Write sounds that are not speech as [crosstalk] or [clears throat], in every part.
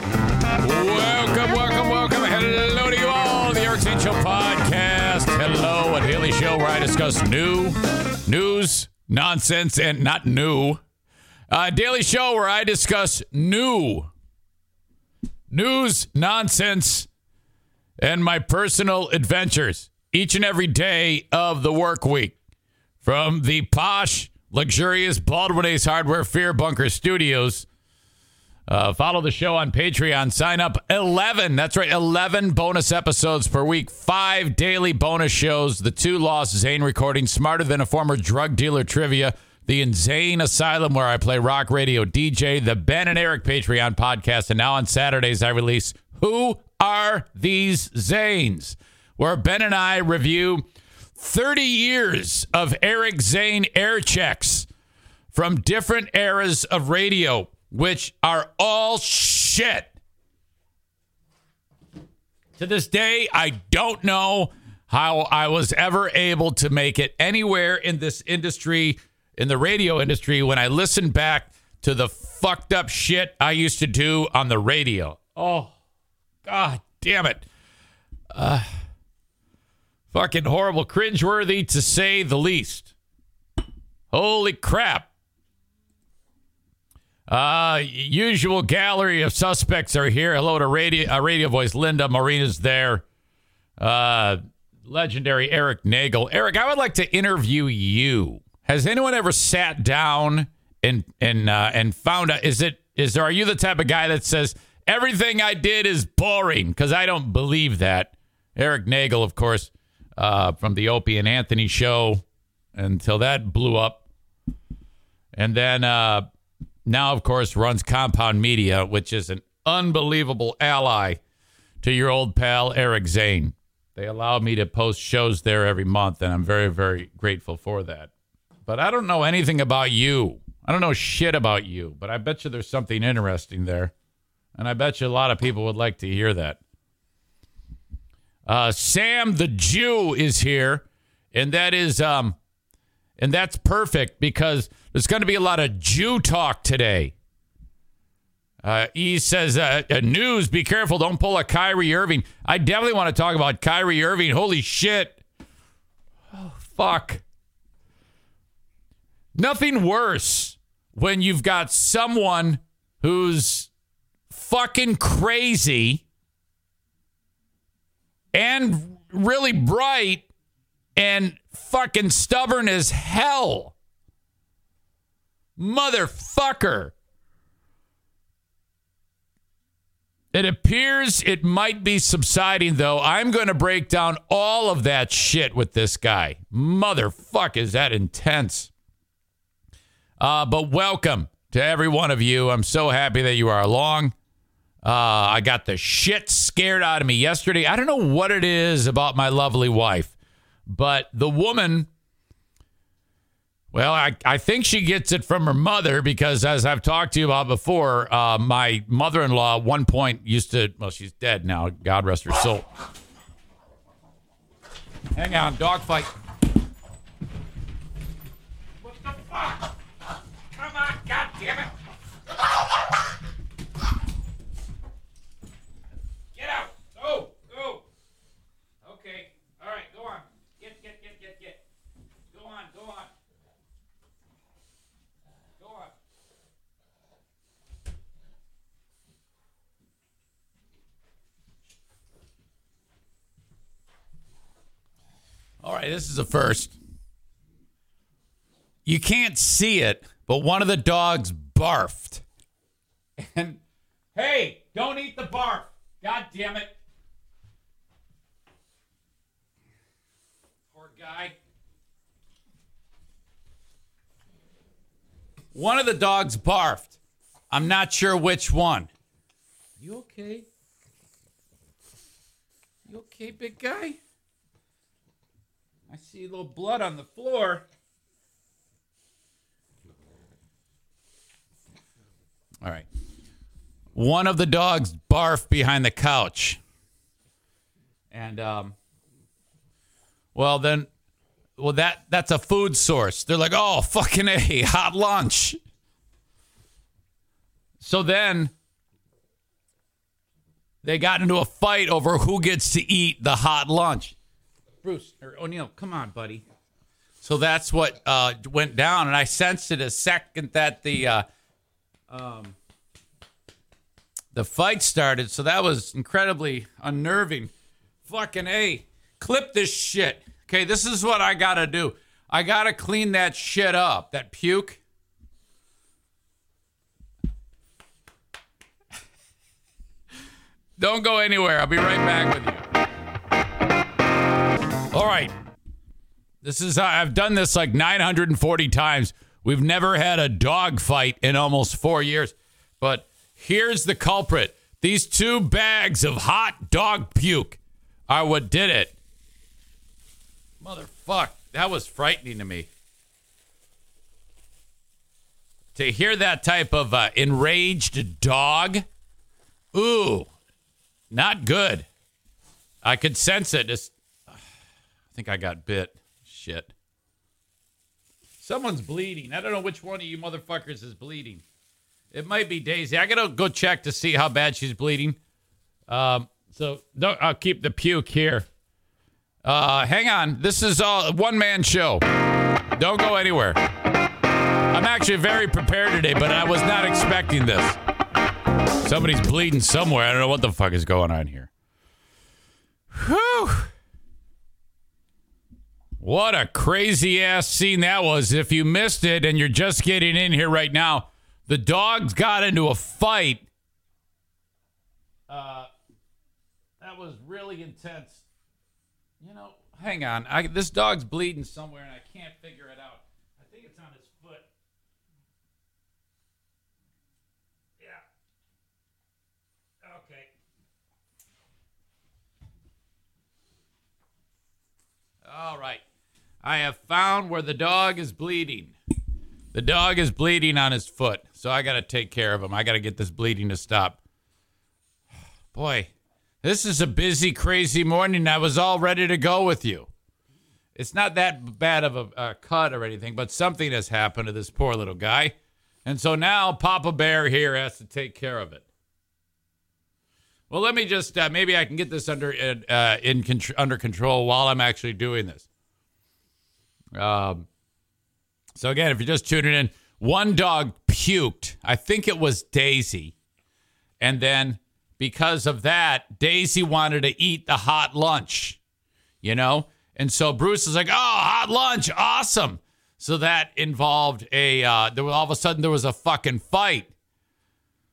Welcome, welcome, welcome. Hello to you all. The Eric Show podcast. Hello, a daily show where I discuss new news, nonsense, and not new. A daily show where I discuss new news, nonsense, and my personal adventures each and every day of the work week. From the posh, luxurious Baldwin Ace Hardware Fear Bunker Studios. Uh, follow the show on Patreon. Sign up 11. That's right, 11 bonus episodes per week. Five daily bonus shows. The two Lost Zane recording, Smarter Than a Former Drug Dealer Trivia. The Insane Asylum, where I play rock radio DJ. The Ben and Eric Patreon podcast. And now on Saturdays, I release Who Are These Zanes? Where Ben and I review 30 years of Eric Zane air checks from different eras of radio which are all shit. To this day, I don't know how I was ever able to make it anywhere in this industry, in the radio industry, when I listen back to the fucked up shit I used to do on the radio. Oh, God damn it. Uh, fucking horrible, cringeworthy to say the least. Holy crap. Uh, usual gallery of suspects are here. Hello to radio, uh, radio voice Linda. Marina's there. Uh, legendary Eric Nagel. Eric, I would like to interview you. Has anyone ever sat down and and uh, and found out? Is it is there? Are you the type of guy that says everything I did is boring? Because I don't believe that. Eric Nagel, of course, uh, from the Opie and Anthony show, until that blew up, and then. Uh, now, of course, runs Compound Media, which is an unbelievable ally to your old pal, Eric Zane. They allow me to post shows there every month, and I'm very, very grateful for that. But I don't know anything about you. I don't know shit about you, but I bet you there's something interesting there. And I bet you a lot of people would like to hear that. Uh, Sam the Jew is here, and that is um, and that's perfect because there's going to be a lot of Jew talk today. Uh, he says, uh, uh, news, be careful. Don't pull a Kyrie Irving. I definitely want to talk about Kyrie Irving. Holy shit. Oh, fuck. Nothing worse when you've got someone who's fucking crazy and really bright and fucking stubborn as hell. Motherfucker. It appears it might be subsiding, though. I'm going to break down all of that shit with this guy. Motherfuck, is that intense? Uh, but welcome to every one of you. I'm so happy that you are along. Uh, I got the shit scared out of me yesterday. I don't know what it is about my lovely wife, but the woman Well, I, I think she gets it from her mother because, as I've talked to you about before, uh, my mother in law at one point used to, well, she's dead now. God rest her soul. Hang on, dog fight. What the fuck? Come on, God it. Get out. Go, go. Okay. All right, go on. Get, get, get, get, get. Go on, go on. Go on. All right, this is a first. You can't see it, but one of the dogs barfed. And hey, don't eat the barf. God damn it. Poor guy. One of the dogs barfed. I'm not sure which one. You okay? You okay, big guy? See a little blood on the floor. All right. One of the dogs barfed behind the couch. And um well then well that that's a food source. They're like, "Oh, fucking A, [laughs] hot lunch." So then they got into a fight over who gets to eat the hot lunch. Bruce or O'Neill, come on, buddy. So that's what uh, went down, and I sensed it a second that the uh, um, the fight started. So that was incredibly unnerving. Fucking a, clip this shit. Okay, this is what I gotta do. I gotta clean that shit up. That puke. [laughs] Don't go anywhere. I'll be right back with you. All right. This is I've done this like 940 times. We've never had a dog fight in almost 4 years. But here's the culprit. These two bags of hot dog puke are what did it. Motherfuck, that was frightening to me. To hear that type of uh, enraged dog, ooh, not good. I could sense it. Just, think I got bit. Shit. Someone's bleeding. I don't know which one of you motherfuckers is bleeding. It might be Daisy. I gotta go check to see how bad she's bleeding. Um, so don't, I'll keep the puke here. Uh, hang on. This is a one man show. Don't go anywhere. I'm actually very prepared today, but I was not expecting this. Somebody's bleeding somewhere. I don't know what the fuck is going on here. Whew. What a crazy ass scene that was. If you missed it and you're just getting in here right now, the dogs got into a fight. Uh, that was really intense. You know, hang on. I, this dog's bleeding somewhere and I can't figure it out. I think it's on his foot. Yeah. Okay. All right. I have found where the dog is bleeding. The dog is bleeding on his foot, so I got to take care of him. I got to get this bleeding to stop. [sighs] Boy, this is a busy, crazy morning. I was all ready to go with you. It's not that bad of a, a cut or anything, but something has happened to this poor little guy. And so now Papa Bear here has to take care of it. Well, let me just uh, maybe I can get this under uh, in contr- under control while I'm actually doing this. Um, so again, if you're just tuning in, one dog puked. I think it was Daisy, and then because of that, Daisy wanted to eat the hot lunch. You know, and so Bruce is like, "Oh, hot lunch, awesome!" So that involved a. Uh, there was all of a sudden there was a fucking fight.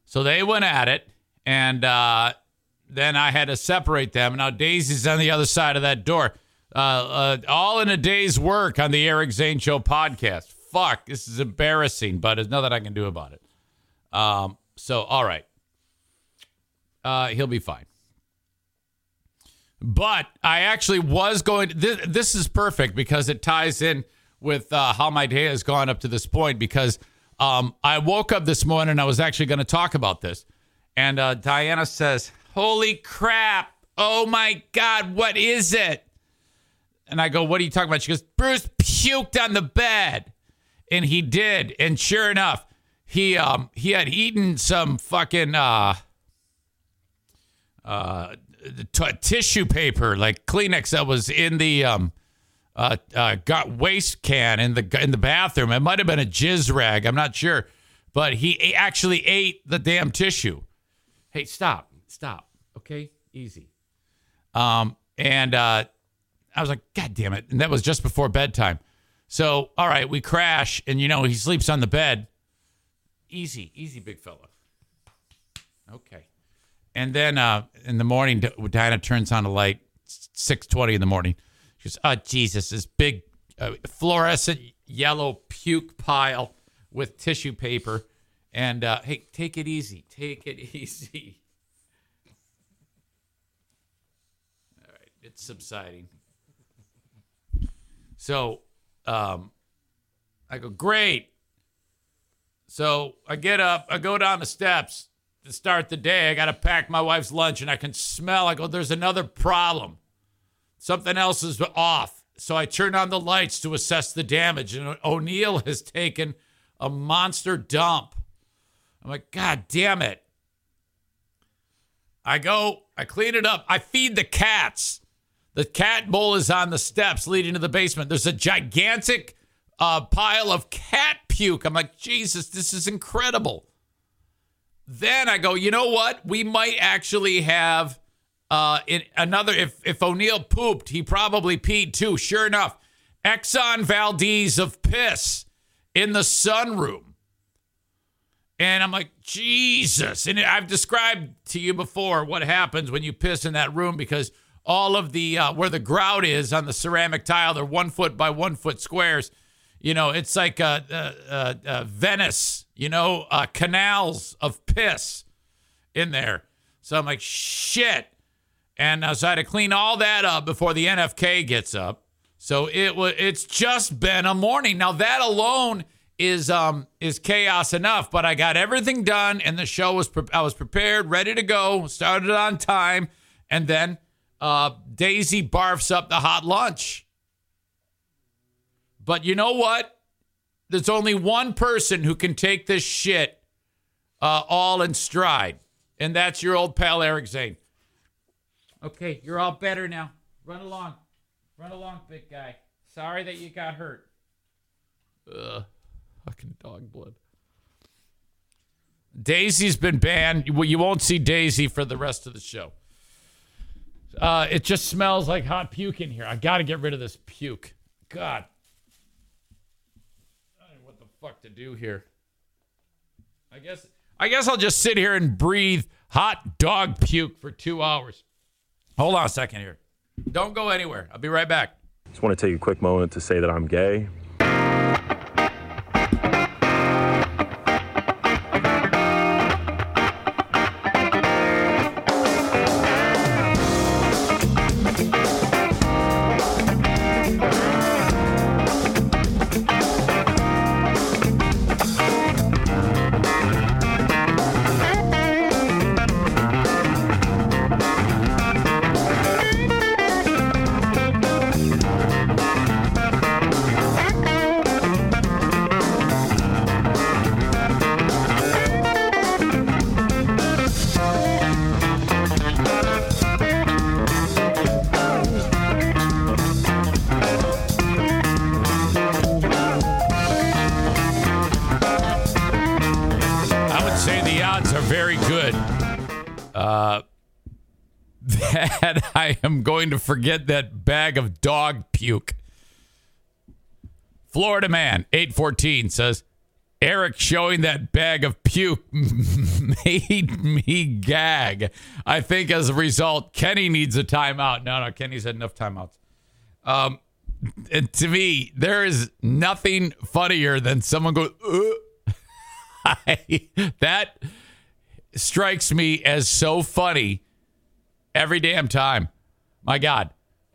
So they went at it, and uh, then I had to separate them. Now Daisy's on the other side of that door. Uh, uh, all in a day's work on the Eric Zane Show podcast. Fuck, this is embarrassing, but there's nothing I can do about it. Um, so, all right. Uh, he'll be fine. But I actually was going. This, this is perfect because it ties in with uh, how my day has gone up to this point because um, I woke up this morning. I was actually going to talk about this, and uh, Diana says, "Holy crap! Oh my God, what is it?" And I go, "What are you talking about?" She goes, "Bruce puked on the bed," and he did, and sure enough, he um he had eaten some fucking uh uh t- tissue paper like Kleenex that was in the um uh, uh got waste can in the in the bathroom. It might have been a jizz rag. I'm not sure, but he actually ate the damn tissue. Hey, stop, stop. Okay, easy. Um, and uh, I was like, God damn it! And that was just before bedtime. So, all right, we crash, and you know he sleeps on the bed. Easy, easy, big fella. Okay. And then uh, in the morning, Diana turns on a light, six twenty in the morning. She goes, "Oh Jesus, this big uh, fluorescent yellow puke pile with tissue paper." And uh, hey, take it easy. Take it [laughs] easy. All right, it's subsiding. So, um, I go, great. So I get up, I go down the steps to start the day. I got to pack my wife's lunch, and I can smell. I go, there's another problem. Something else is off. So I turn on the lights to assess the damage, and O'Neill has taken a monster dump. I'm like, God damn it. I go, I clean it up, I feed the cats. The cat bowl is on the steps leading to the basement. There's a gigantic uh, pile of cat puke. I'm like, Jesus, this is incredible. Then I go, you know what? We might actually have uh, in another. If if O'Neill pooped, he probably peed too. Sure enough, Exxon Valdez of piss in the sunroom. And I'm like, Jesus. And I've described to you before what happens when you piss in that room because all of the, uh, where the grout is on the ceramic tile, they're one foot by one foot squares. You know, it's like uh, uh, uh, uh, Venice, you know, uh, canals of piss in there. So I'm like, shit. And so I had to clean all that up before the NFK gets up. So it was. It's just been a morning. Now that alone is um is chaos enough. But I got everything done, and the show was. Pre- I was prepared, ready to go. Started on time, and then uh, Daisy barfs up the hot lunch. But you know what? There's only one person who can take this shit uh, all in stride, and that's your old pal Eric Zane. Okay, you're all better now. Run along. Run along, big guy. Sorry that you got hurt. Ugh. Fucking dog blood. Daisy's been banned. You you won't see Daisy for the rest of the show. Uh, it just smells like hot puke in here. I got to get rid of this puke. God. I don't know what the fuck to do here. I guess I guess I'll just sit here and breathe hot dog puke for two hours. Hold on a second here. Don't go anywhere. I'll be right back. Just want to take a quick moment to say that I'm gay. Forget that bag of dog puke. Florida man, 814 says, Eric showing that bag of puke [laughs] made me gag. I think as a result, Kenny needs a timeout. No, no, Kenny's had enough timeouts. Um, to me, there is nothing funnier than someone goes, "Ugh." [laughs] I, that strikes me as so funny every damn time. My God.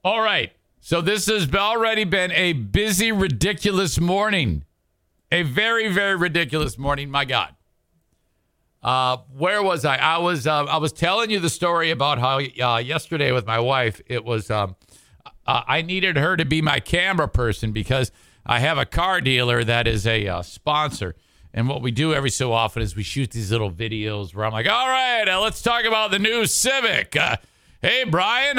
All right. So this has already been a busy, ridiculous morning. A very, very ridiculous morning. My God. Uh, where was I? I was uh, I was telling you the story about how uh, yesterday with my wife it was um, uh, I needed her to be my camera person because I have a car dealer that is a uh, sponsor, and what we do every so often is we shoot these little videos where I'm like, all right, uh, let's talk about the new Civic. hey Brian,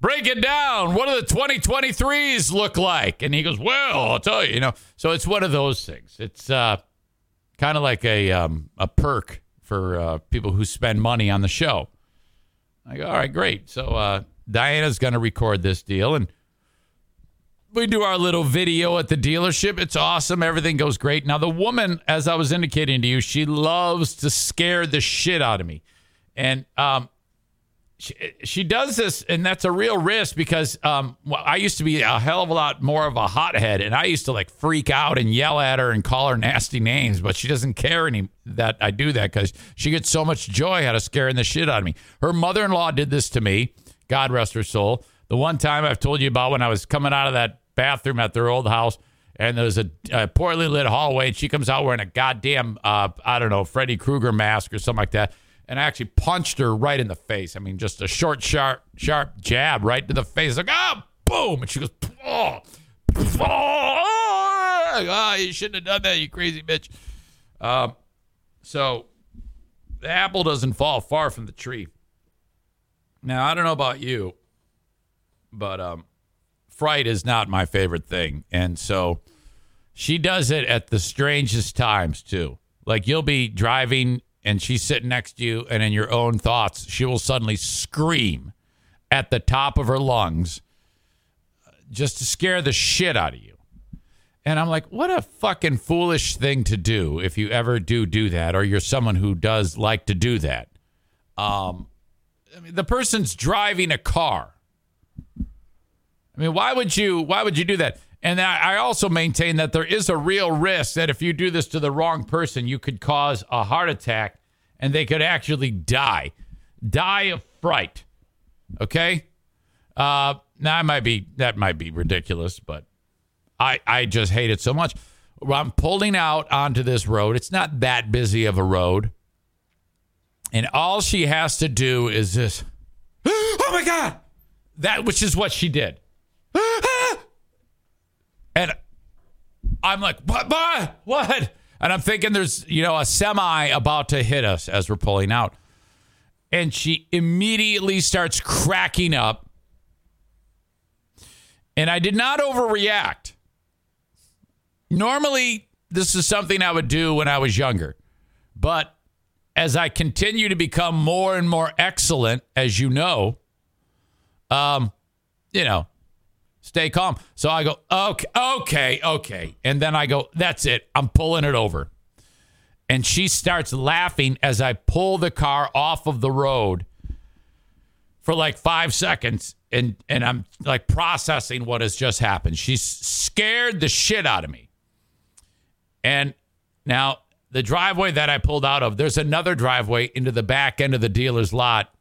break it down. What do the 2023s look like? And he goes, well, I'll tell you, you know. So it's one of those things. It's kind of like a um, a perk for uh, people who spend money on the show. I go, all right, great. So uh, Diana's going to record this deal, and we do our little video at the dealership. It's awesome. Everything goes great. Now, the woman, as I was indicating to you, she loves to scare the shit out of me, and um, she, does this, and that's a real risk because um, well, I used to be a hell of a lot more of a hothead, and I used to like freak out and yell at her and call her nasty names. But she doesn't care any that I do that because she gets so much joy out of scaring the shit out of me. Her mother-in-law did this to me. God rest her soul. The one time I've told you about when I was coming out of that bathroom at their old house, and there's a, a poorly lit hallway, and she comes out wearing a goddamn uh, I don't know Freddy Krueger mask or something like that and I actually punched her right in the face. I mean, just a short, sharp, sharp jab right to the face. Like, ah, boom. And she goes, oh, oh, you shouldn't have done that, you crazy bitch. Um, so the apple doesn't fall far from the tree. Now, I don't know about you, but um, fright is not my favorite thing. And so she does it at the strangest times, too. Like you'll be driving and she's sitting next to you, and in your own thoughts, she will suddenly scream at the top of her lungs just to scare the shit out of you. And I'm like, what a fucking foolish thing to do if you ever do do that, or you're someone who does like to do that. Um, I mean, the person's driving a car. I mean, why would you? Why would you do that? And I also maintain that there is a real risk that if you do this to the wrong person, you could cause a heart attack and they could actually die. Die of fright. Okay? Uh now might be that might be ridiculous, but I I just hate it so much. I'm pulling out onto this road. It's not that busy of a road. And all she has to do is this. [gasps] Oh my god. That which is what she did. [gasps] I'm like, what, what, what? And I'm thinking there's, you know, a semi about to hit us as we're pulling out. And she immediately starts cracking up. And I did not overreact. Normally, this is something I would do when I was younger. But as I continue to become more and more excellent, as you know, um, you know, Stay calm. So I go, okay, okay, okay. And then I go, that's it. I'm pulling it over. And she starts laughing as I pull the car off of the road for like five seconds. And, and I'm like processing what has just happened. She's scared the shit out of me. And now the driveway that I pulled out of, there's another driveway into the back end of the dealer's lot,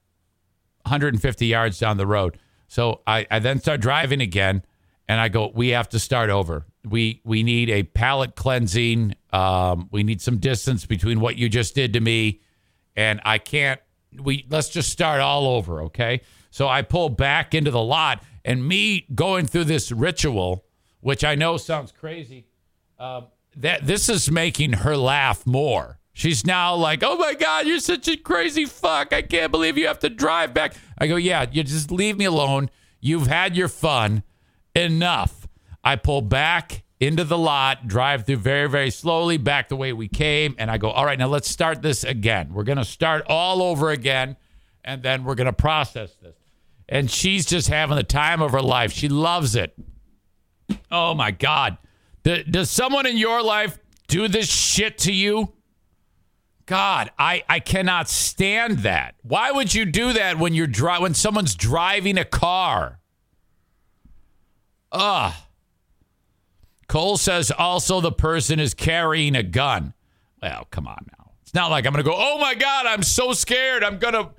150 yards down the road. So I, I then start driving again, and I go, we have to start over. We we need a palate cleansing. Um, we need some distance between what you just did to me, and I can't. We let's just start all over, okay? So I pull back into the lot, and me going through this ritual, which I know sounds crazy, um, that this is making her laugh more. She's now like, oh my God, you're such a crazy fuck. I can't believe you have to drive back. I go, yeah, you just leave me alone. You've had your fun. Enough. I pull back into the lot, drive through very, very slowly back the way we came. And I go, all right, now let's start this again. We're going to start all over again. And then we're going to process this. And she's just having the time of her life. She loves it. Oh my God. Does someone in your life do this shit to you? God, I, I cannot stand that. Why would you do that when you're dri- when someone's driving a car? Ugh. Cole says also the person is carrying a gun. Well, come on now. It's not like I'm going to go, oh my God, I'm so scared. I'm going to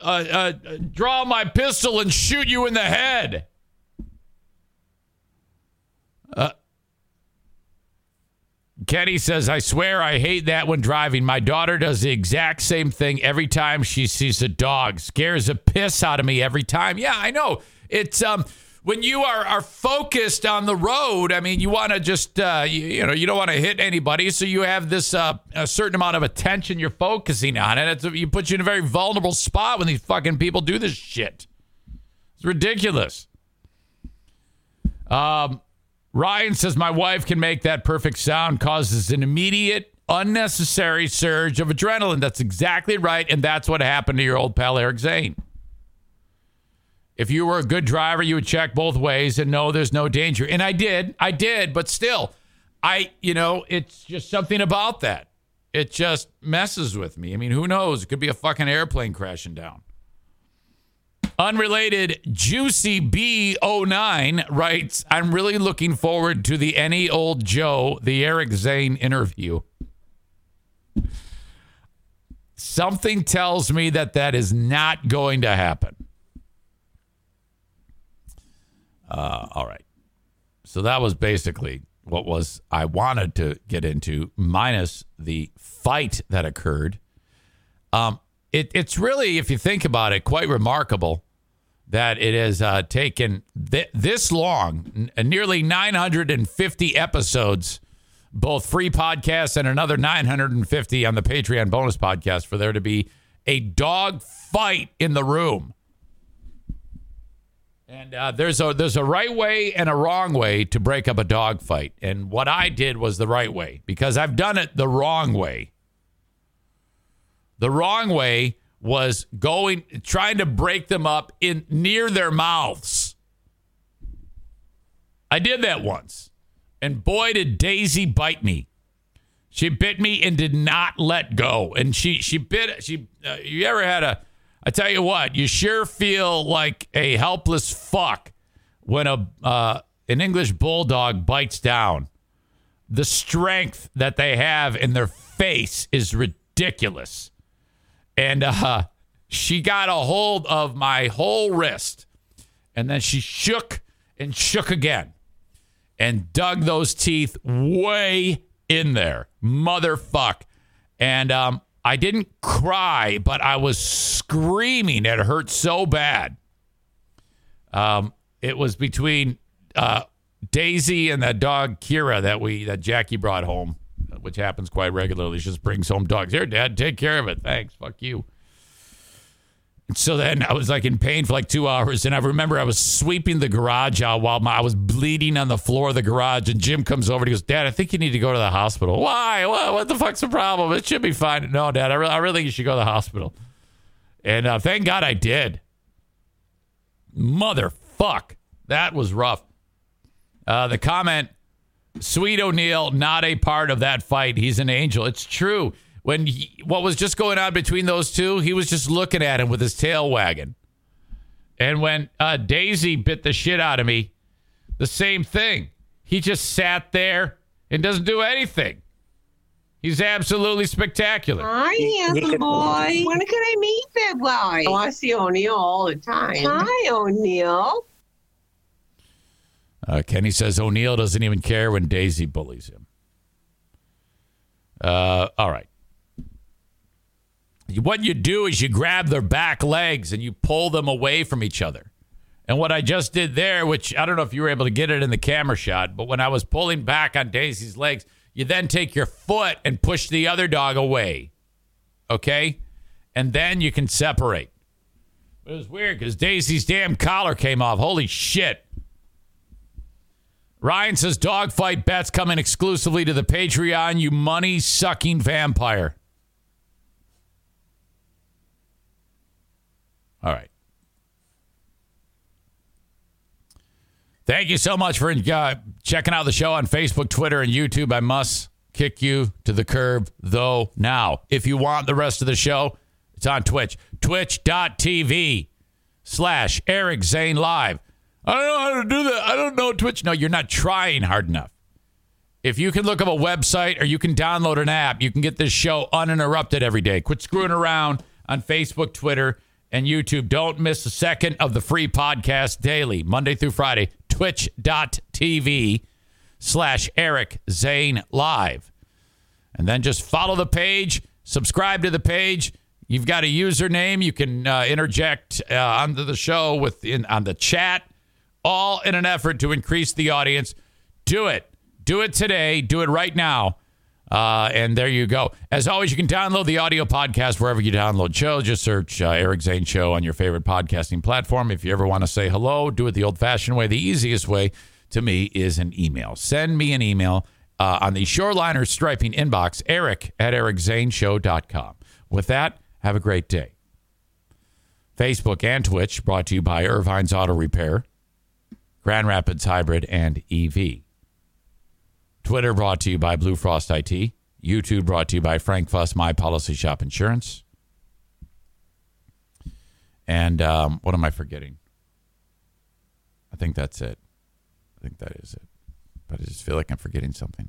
uh, uh, draw my pistol and shoot you in the head. Kenny says, I swear I hate that when driving. My daughter does the exact same thing every time she sees a dog. Scares the piss out of me every time. Yeah, I know. It's um when you are are focused on the road, I mean, you want to just uh you, you know, you don't want to hit anybody, so you have this uh a certain amount of attention you're focusing on And It's you put you in a very vulnerable spot when these fucking people do this shit. It's ridiculous. Um Ryan says my wife can make that perfect sound, causes an immediate, unnecessary surge of adrenaline. That's exactly right, and that's what happened to your old pal Eric Zane. If you were a good driver, you would check both ways and know there's no danger. And I did, I did, but still, I, you know, it's just something about that. It just messes with me. I mean, who knows? It could be a fucking airplane crashing down. Unrelated, Juicy B09 writes, I'm really looking forward to the Any Old Joe, the Eric Zane interview. Something tells me that that is not going to happen. Uh, all right. So that was basically what was I wanted to get into, minus the fight that occurred. Um, it, it's really, if you think about it, quite remarkable that it has uh, taken th- this long, n- nearly 950 episodes, both free podcasts and another 950 on the Patreon bonus podcast, for there to be a dog fight in the room. And uh, there's a there's a right way and a wrong way to break up a dog fight, and what I did was the right way because I've done it the wrong way. The wrong way was going trying to break them up in near their mouths. I did that once. And boy did Daisy bite me. She bit me and did not let go. And she she bit she uh, you ever had a I tell you what, you sure feel like a helpless fuck when a uh, an English bulldog bites down. The strength that they have in their face is ridiculous and uh, she got a hold of my whole wrist, and then she shook and shook again, and dug those teeth way in there, motherfuck. And um, I didn't cry, but I was screaming. It hurt so bad. Um, it was between uh, Daisy and that dog Kira that we that Jackie brought home which happens quite regularly. She just brings home dogs. Here, Dad, take care of it. Thanks. Fuck you. And so then I was like in pain for like two hours, and I remember I was sweeping the garage out while my, I was bleeding on the floor of the garage. And Jim comes over and he goes, "Dad, I think you need to go to the hospital." Why? What, what the fuck's the problem? It should be fine. No, Dad, I, re- I really think you should go to the hospital. And uh, thank God I did. Motherfuck, that was rough. Uh, the comment Sweet O'Neill, not a part of that fight. He's an angel. It's true. When he, what was just going on between those two, he was just looking at him with his tail wagging. And when uh, Daisy bit the shit out of me, the same thing. He just sat there and doesn't do anything. He's absolutely spectacular. Hi, handsome boy. When can I meet that guy? Oh, I see O'Neill all the time. Hi, O'Neill. Uh, Kenny says O'Neill doesn't even care when Daisy bullies him. Uh, all right. What you do is you grab their back legs and you pull them away from each other. And what I just did there, which I don't know if you were able to get it in the camera shot, but when I was pulling back on Daisy's legs, you then take your foot and push the other dog away. Okay? And then you can separate. It was weird because Daisy's damn collar came off. Holy shit. Ryan says dogfight bets coming exclusively to the Patreon, you money sucking vampire. All right. Thank you so much for uh, checking out the show on Facebook, Twitter, and YouTube. I must kick you to the curb, though, now. If you want the rest of the show, it's on Twitch. Twitch.tv slash Eric Zane Live. I don't know how to do that. I don't know Twitch. No, you're not trying hard enough. If you can look up a website or you can download an app, you can get this show uninterrupted every day. Quit screwing around on Facebook, Twitter, and YouTube. Don't miss a second of the free podcast daily, Monday through Friday. Twitch.tv slash Eric Zane Live. And then just follow the page, subscribe to the page. You've got a username. You can uh, interject uh, onto the show with in, on the chat, all in an effort to increase the audience. Do it. Do it today. Do it right now. Uh, and there you go. As always, you can download the audio podcast wherever you download shows. Just search uh, Eric Zane Show on your favorite podcasting platform. If you ever want to say hello, do it the old fashioned way. The easiest way to me is an email. Send me an email uh, on the Shoreliner Striping inbox, eric at ericzaneshow.com. With that, have a great day. Facebook and Twitch brought to you by Ervine's Auto Repair, Grand Rapids Hybrid, and EV. Twitter brought to you by Blue Frost IT. YouTube brought to you by Frank Fuss, My Policy Shop Insurance. And um, what am I forgetting? I think that's it. I think that is it. But I just feel like I'm forgetting something.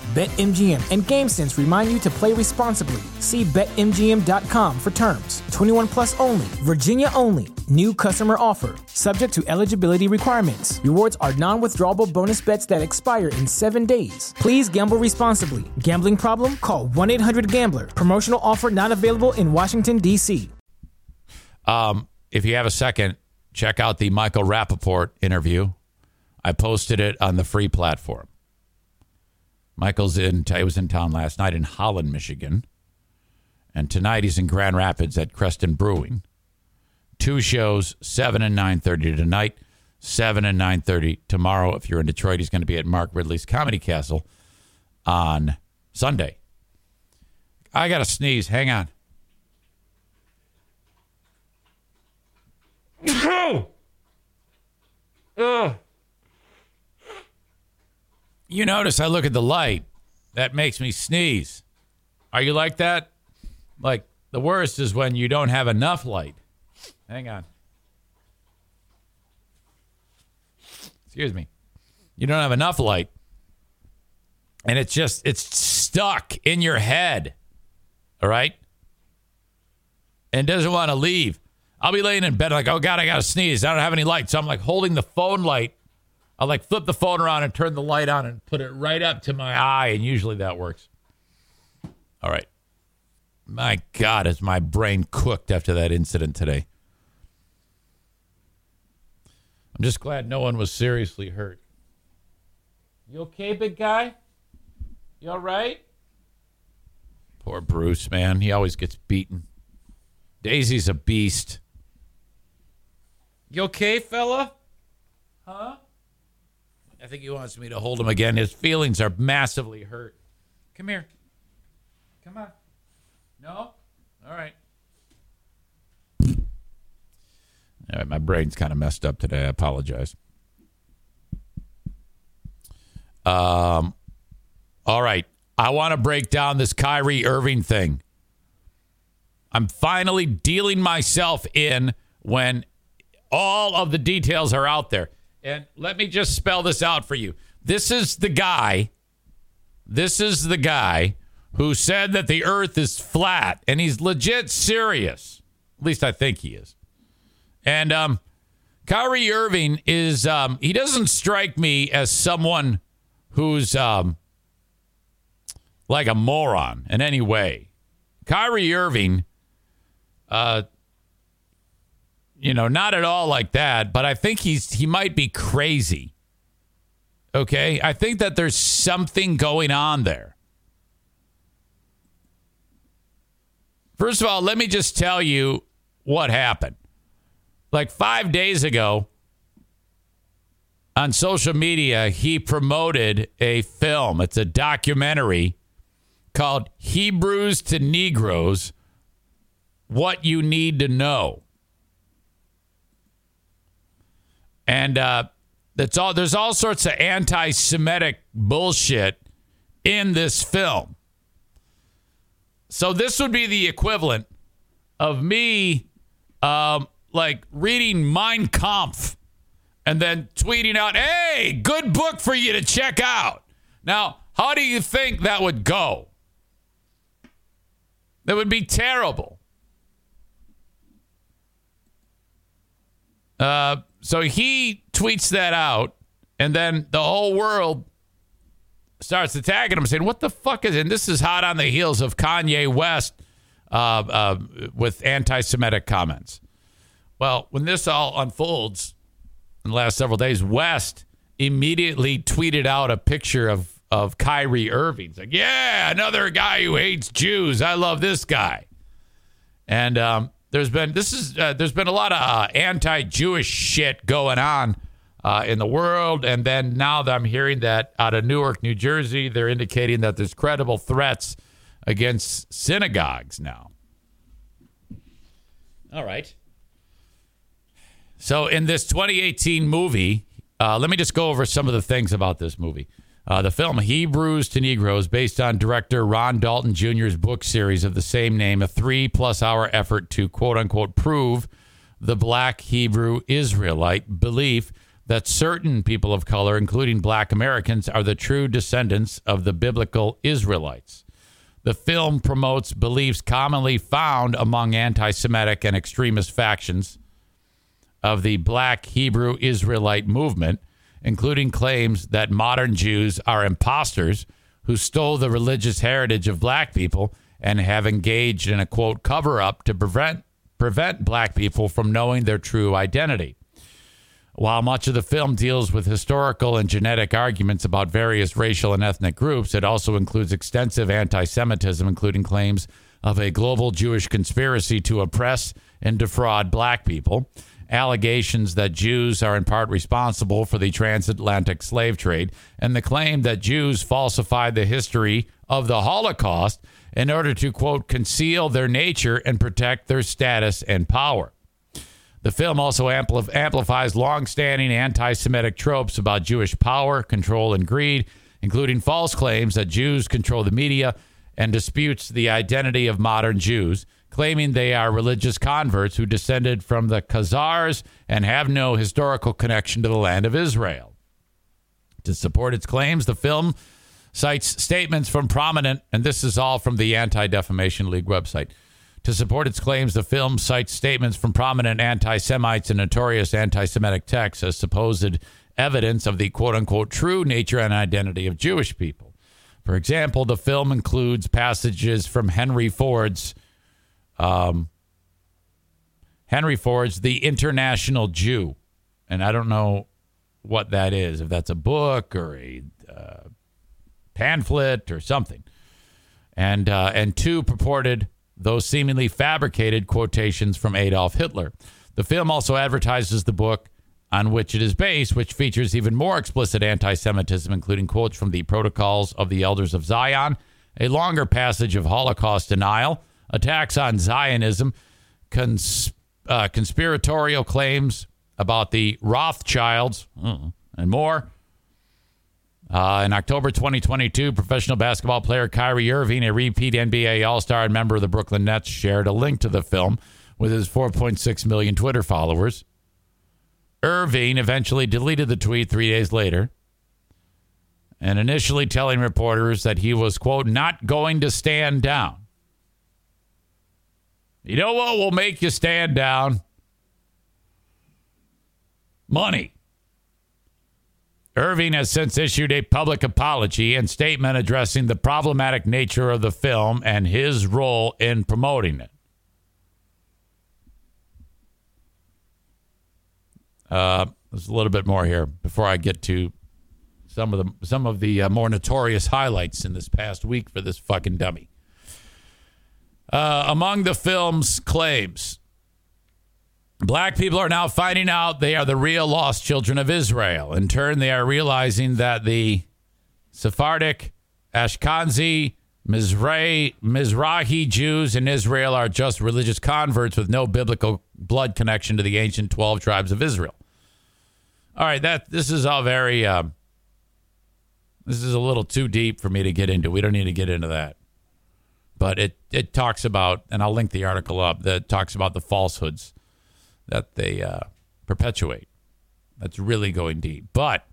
BetMGM and GameSense remind you to play responsibly. See BetMGM.com for terms. 21 plus only, Virginia only. New customer offer, subject to eligibility requirements. Rewards are non withdrawable bonus bets that expire in seven days. Please gamble responsibly. Gambling problem? Call 1 800 Gambler. Promotional offer not available in Washington, D.C. Um, if you have a second, check out the Michael Rappaport interview. I posted it on the free platform. Michael's in. He was in town last night in Holland, Michigan, and tonight he's in Grand Rapids at Creston Brewing. Two shows, seven and nine thirty tonight, seven and nine thirty tomorrow. If you're in Detroit, he's going to be at Mark Ridley's Comedy Castle on Sunday. I got to sneeze. Hang on. Ugh. [laughs] Oh! You notice I look at the light. That makes me sneeze. Are you like that? Like the worst is when you don't have enough light. Hang on. Excuse me. You don't have enough light. And it's just it's stuck in your head. All right? And doesn't want to leave. I'll be laying in bed like, oh God, I gotta sneeze. I don't have any light. So I'm like holding the phone light I'll like flip the phone around and turn the light on and put it right up to my eye, and usually that works. All right. My God, is my brain cooked after that incident today? I'm just glad no one was seriously hurt. You okay, big guy? You all right? Poor Bruce, man. He always gets beaten. Daisy's a beast. You okay, fella? Huh? I think he wants me to hold him again. His feelings are massively hurt. Come here. Come on. No? All right. All right, my brain's kind of messed up today. I apologize. Um, all right. I want to break down this Kyrie Irving thing. I'm finally dealing myself in when all of the details are out there. And let me just spell this out for you. This is the guy. This is the guy who said that the earth is flat and he's legit serious. At least I think he is. And um Kyrie Irving is um he doesn't strike me as someone who's um like a moron in any way. Kyrie Irving uh you know, not at all like that, but I think he's he might be crazy. Okay? I think that there's something going on there. First of all, let me just tell you what happened. Like 5 days ago on social media, he promoted a film. It's a documentary called Hebrews to Negroes What You Need to Know. And uh, that's all there's all sorts of anti-Semitic bullshit in this film. So this would be the equivalent of me um, like reading Mein Kampf and then tweeting out, hey, good book for you to check out. Now, how do you think that would go? That would be terrible. Uh, so he tweets that out, and then the whole world starts attacking him, saying, "What the fuck is?" It? And this is hot on the heels of Kanye West uh, uh, with anti-Semitic comments. Well, when this all unfolds in the last several days, West immediately tweeted out a picture of of Kyrie Irving. It's like, yeah, another guy who hates Jews. I love this guy. And um, there's been this is uh, there's been a lot of uh, anti-Jewish shit going on uh, in the world, and then now that I'm hearing that out of Newark, New Jersey, they're indicating that there's credible threats against synagogues now. All right. So in this 2018 movie, uh, let me just go over some of the things about this movie. Uh, the film Hebrews to Negroes, based on director Ron Dalton Jr.'s book series of the same name, a three plus hour effort to quote unquote prove the black Hebrew Israelite belief that certain people of color, including black Americans, are the true descendants of the biblical Israelites. The film promotes beliefs commonly found among anti Semitic and extremist factions of the black Hebrew Israelite movement including claims that modern Jews are imposters who stole the religious heritage of black people and have engaged in a quote cover up to prevent prevent black people from knowing their true identity. While much of the film deals with historical and genetic arguments about various racial and ethnic groups, it also includes extensive anti Semitism, including claims of a global Jewish conspiracy to oppress and defraud black people allegations that Jews are in part responsible for the transatlantic slave trade, and the claim that Jews falsified the history of the Holocaust in order to, quote, conceal their nature and protect their status and power. The film also ampli- amplifies longstanding anti Semitic tropes about Jewish power, control, and greed, including false claims that Jews control the media and disputes the identity of modern Jews claiming they are religious converts who descended from the Khazars and have no historical connection to the land of Israel. To support its claims, the film cites statements from prominent, and this is all from the Anti Defamation League website. To support its claims, the film cites statements from prominent anti Semites and notorious anti Semitic texts as supposed evidence of the quote unquote true nature and identity of Jewish people. For example, the film includes passages from Henry Ford's um, Henry Ford's The International Jew. And I don't know what that is, if that's a book or a uh, pamphlet or something. And, uh, and two purported, though seemingly fabricated, quotations from Adolf Hitler. The film also advertises the book on which it is based, which features even more explicit anti Semitism, including quotes from the Protocols of the Elders of Zion, a longer passage of Holocaust denial, attacks on Zionism, cons- uh, conspiratorial claims about the Rothschilds, uh, and more. Uh, in October 2022, professional basketball player Kyrie Irving, a repeat NBA All Star and member of the Brooklyn Nets, shared a link to the film with his 4.6 million Twitter followers. Irving eventually deleted the tweet three days later and initially telling reporters that he was, quote, not going to stand down. You know what will make you stand down? Money. Irving has since issued a public apology and statement addressing the problematic nature of the film and his role in promoting it. Uh, there's a little bit more here before I get to some of the some of the uh, more notorious highlights in this past week for this fucking dummy. Uh, among the film's claims, black people are now finding out they are the real lost children of Israel. In turn, they are realizing that the Sephardic, Ashkenazi, Mizrahi, Mizrahi Jews in Israel are just religious converts with no biblical blood connection to the ancient 12 tribes of Israel. All right, that this is all very um, this is a little too deep for me to get into. We don't need to get into that. But it it talks about and I'll link the article up that talks about the falsehoods that they uh, perpetuate. That's really going deep. But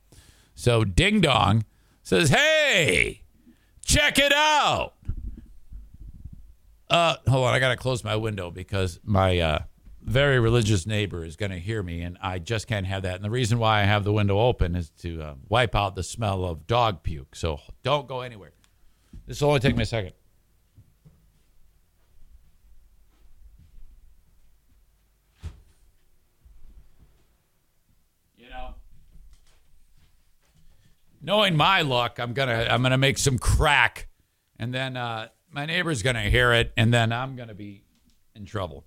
so Ding Dong says, "Hey, check it out." Uh, hold on, I gotta close my window because my uh, very religious neighbor is gonna hear me, and I just can't have that. And the reason why I have the window open is to uh, wipe out the smell of dog puke. So don't go anywhere. This will only take me a second. You know, knowing my luck, I'm gonna I'm gonna make some crack, and then uh, my neighbor's gonna hear it, and then I'm gonna be in trouble.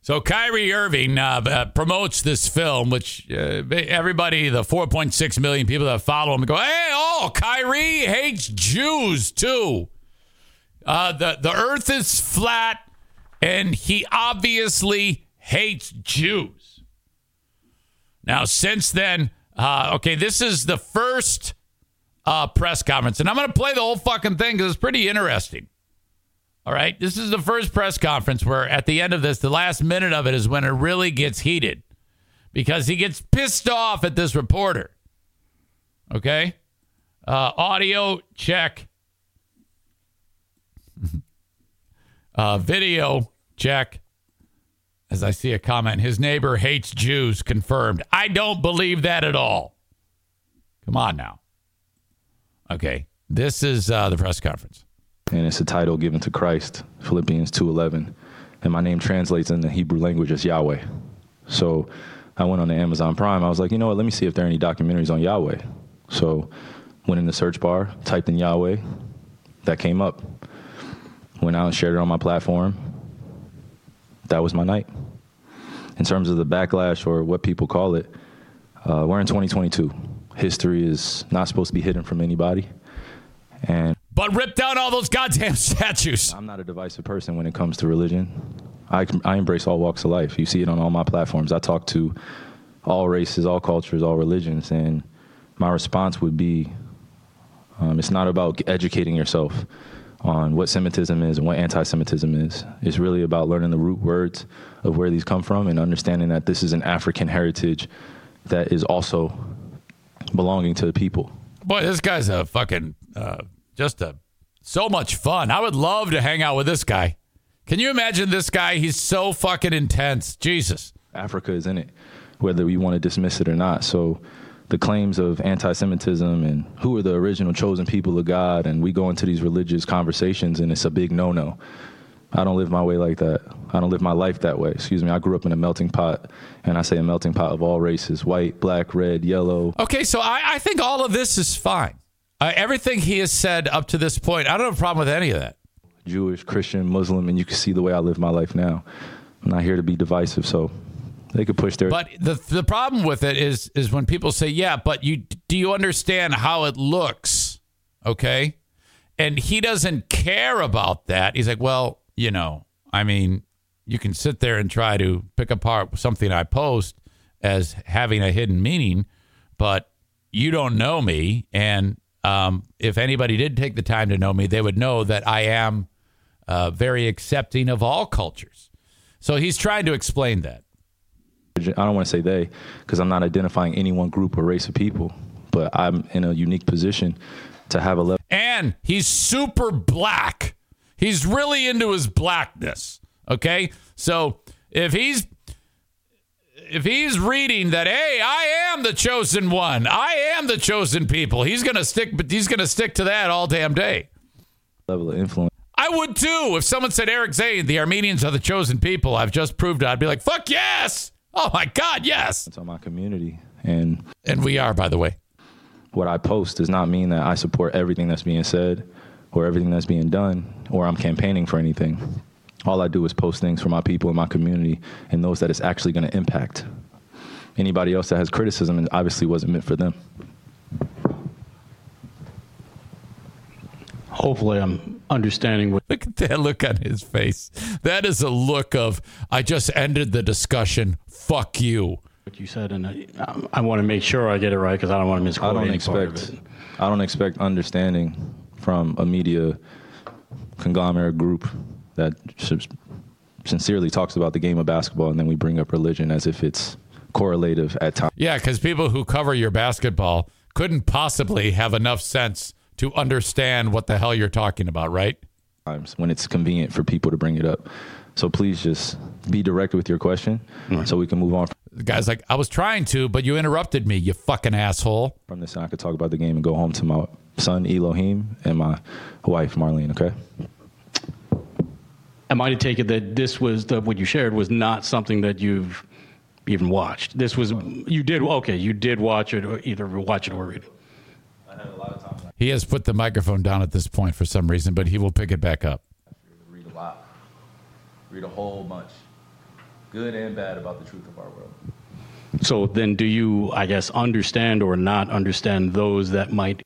So Kyrie Irving uh, promotes this film, which uh, everybody, the 4.6 million people that follow him, go, "Hey, oh, Kyrie hates Jews too. Uh, the the Earth is flat, and he obviously hates Jews." Now, since then, uh, okay, this is the first uh, press conference, and I'm going to play the whole fucking thing because it's pretty interesting. All right. This is the first press conference where at the end of this, the last minute of it is when it really gets heated because he gets pissed off at this reporter. Okay. Uh, audio check. [laughs] uh, video check. As I see a comment, his neighbor hates Jews confirmed. I don't believe that at all. Come on now. Okay. This is uh, the press conference and it's a title given to Christ, Philippians 2:11, and my name translates in the Hebrew language as Yahweh. So I went on the Amazon Prime. I was like, you know what? Let me see if there are any documentaries on Yahweh. So went in the search bar, typed in Yahweh, that came up. Went out and shared it on my platform. That was my night. In terms of the backlash or what people call it, uh, we're in 2022. History is not supposed to be hidden from anybody. And but rip down all those goddamn [laughs] statues. I'm not a divisive person when it comes to religion. I, I embrace all walks of life. You see it on all my platforms. I talk to all races, all cultures, all religions, and my response would be um, it's not about educating yourself on what Semitism is and what anti Semitism is. It's really about learning the root words of where these come from and understanding that this is an African heritage that is also belonging to the people. Boy, this guy's a fucking uh, just a so much fun. I would love to hang out with this guy. Can you imagine this guy? He's so fucking intense. Jesus. Africa is in it, whether we want to dismiss it or not. So the claims of anti-Semitism and who are the original chosen people of God, and we go into these religious conversations, and it's a big no-no. I don't live my way like that. I don't live my life that way. Excuse me. I grew up in a melting pot, and I say a melting pot of all races white, black, red, yellow. Okay, so I, I think all of this is fine. Uh, everything he has said up to this point, I don't have a problem with any of that. Jewish, Christian, Muslim, and you can see the way I live my life now. I'm not here to be divisive, so they could push their. But the the problem with it is is when people say, "Yeah, but you do you understand how it looks?" Okay, and he doesn't care about that. He's like, "Well, you know, I mean, you can sit there and try to pick apart something I post as having a hidden meaning, but you don't know me, and um, if anybody did take the time to know me, they would know that I am uh, very accepting of all cultures. So he's trying to explain that. I don't want to say they, because I'm not identifying any one group or race of people, but I'm in a unique position to have a level. And he's super black. He's really into his blackness. Okay. So if he's if he's reading that, hey, I am the chosen one, I am the chosen people, he's gonna stick, but he's gonna stick to that all damn day. Level of influence. I would too. If someone said Eric Zane, the Armenians are the chosen people, I've just proved it. I'd be like, fuck yes. Oh my God, yes. It's on my community, and and we are, by the way. What I post does not mean that I support everything that's being said, or everything that's being done, or I'm campaigning for anything all I do is post things for my people in my community and those that it's actually going to impact. Anybody else that has criticism, it obviously wasn't meant for them. hopefully I'm understanding what. Look at that look on his face. That is a look of I just ended the discussion. Fuck you. What you said, and I, um, I want to make sure I get it right because I don't want to misquote I don't any part of expect. I don't expect understanding from a media conglomerate group that sincerely talks about the game of basketball and then we bring up religion as if it's correlative at times. Yeah, because people who cover your basketball couldn't possibly have enough sense to understand what the hell you're talking about, right? times when it's convenient for people to bring it up. So please just be direct with your question so we can move on The guy's like, I was trying to, but you interrupted me, you fucking asshole. from this and I could talk about the game and go home to my son Elohim and my wife Marlene, okay? Am I to take it that this was the, what you shared was not something that you've even watched? This was you did okay. You did watch it, or either watch it or read it. I had a lot of time to watch it. He has put the microphone down at this point for some reason, but he will pick it back up. Read a lot. Read a whole bunch. Good and bad about the truth of our world. So then, do you, I guess, understand or not understand those that might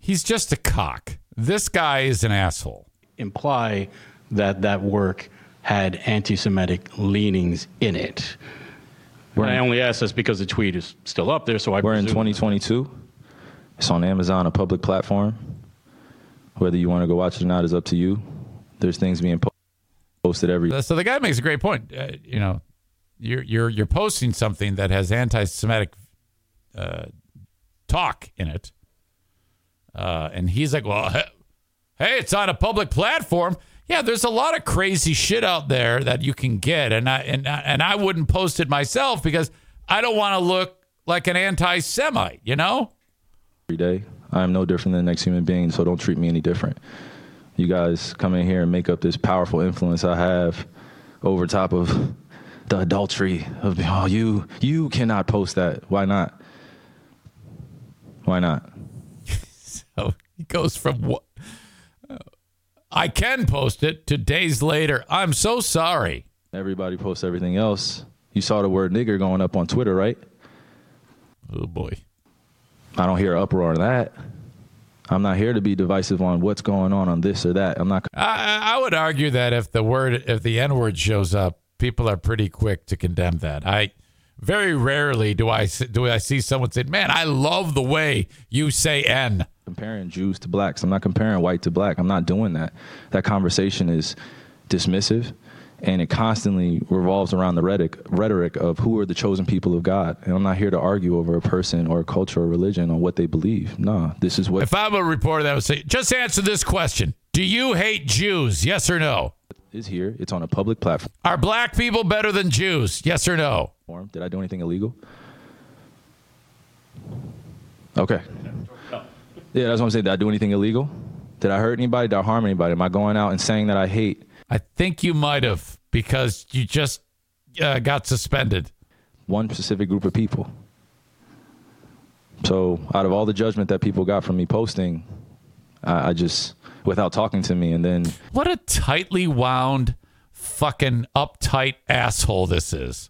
He's just a cock. This guy is an asshole. imply that that work had anti-Semitic leanings in it? We're And I only ask this because the tweet is still up there, so I We're in presume- 2022. It's on Amazon, a public platform. Whether you want to go watch it or not is up to you. There's things being po- posted every So the guy makes a great point. Uh, you know, you're you're you're posting something that has anti-Semitic uh, talk in it, uh, and he's like, "Well, [laughs] hey, it's on a public platform." Yeah, there's a lot of crazy shit out there that you can get, and I and I- and I wouldn't post it myself because I don't want to look like an anti-Semite. You know. Every day. I am no different than the next human being, so don't treat me any different. You guys come in here and make up this powerful influence I have over top of the adultery of oh you you cannot post that. Why not? Why not? [laughs] So he goes from what uh, I can post it to days later. I'm so sorry. Everybody posts everything else. You saw the word nigger going up on Twitter, right? Oh boy. I don't hear uproar on that. I'm not here to be divisive on what's going on on this or that. I'm not I, I would argue that if the word, if the N word shows up, people are pretty quick to condemn that. I very rarely do I do I see someone say, "Man, I love the way you say N." comparing Jews to blacks. I'm not comparing white to black. I'm not doing that. That conversation is dismissive and it constantly revolves around the rhetoric, rhetoric of who are the chosen people of God. And I'm not here to argue over a person or a culture or religion on what they believe. No, this is what If I'm a reporter, that would say, "Just answer this question: Do you hate Jews? Yes or no? is here. It's on a public platform. Are black people better than Jews? Yes or no?" Did I do anything illegal? Okay. Yeah, that's what I'm saying. Did I do anything illegal? Did I hurt anybody? Did I harm anybody? Am I going out and saying that I hate I think you might have because you just uh, got suspended. one specific group of people. So, out of all the judgment that people got from me posting, I, I just, without talking to me, and then What a tightly wound, fucking uptight asshole this is.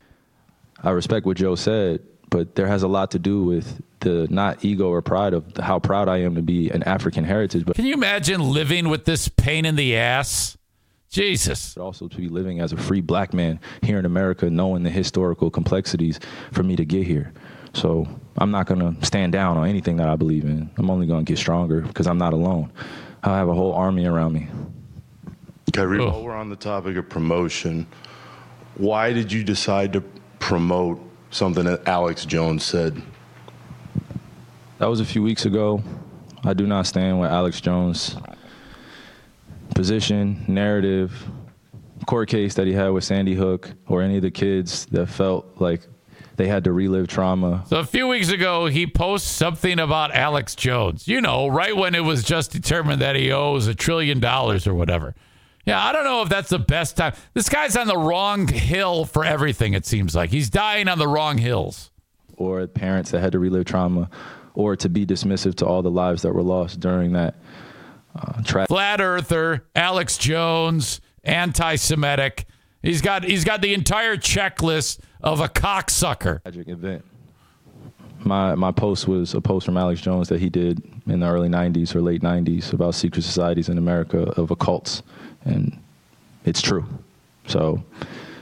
I respect what Joe said, but there has a lot to do with the not ego or pride of how proud I am to be an African heritage, but Can you imagine living with this pain in the ass? Jesus. But also to be living as a free black man here in America, knowing the historical complexities for me to get here. So I'm not going to stand down on anything that I believe in. I'm only going to get stronger because I'm not alone. I have a whole army around me. Kyrie, Ugh. while we're on the topic of promotion, why did you decide to promote something that Alex Jones said? That was a few weeks ago. I do not stand with Alex Jones' position, narrative, court case that he had with Sandy Hook, or any of the kids that felt like they had to relive trauma. So a few weeks ago, he posts something about Alex Jones. You know, right when it was just determined that he owes a trillion dollars or whatever. Yeah, I don't know if that's the best time. This guy's on the wrong hill for everything, it seems like. He's dying on the wrong hills. or parents that had to relive trauma, or to be dismissive to all the lives that were lost during that uh, tra- Flat earther, Alex Jones, anti Semitic. He's got he's got the entire checklist of a cocksucker. tragic event. my my post was a post from Alex Jones that he did in the early '90s or late '90s about secret societies in America of occults, and it's true. So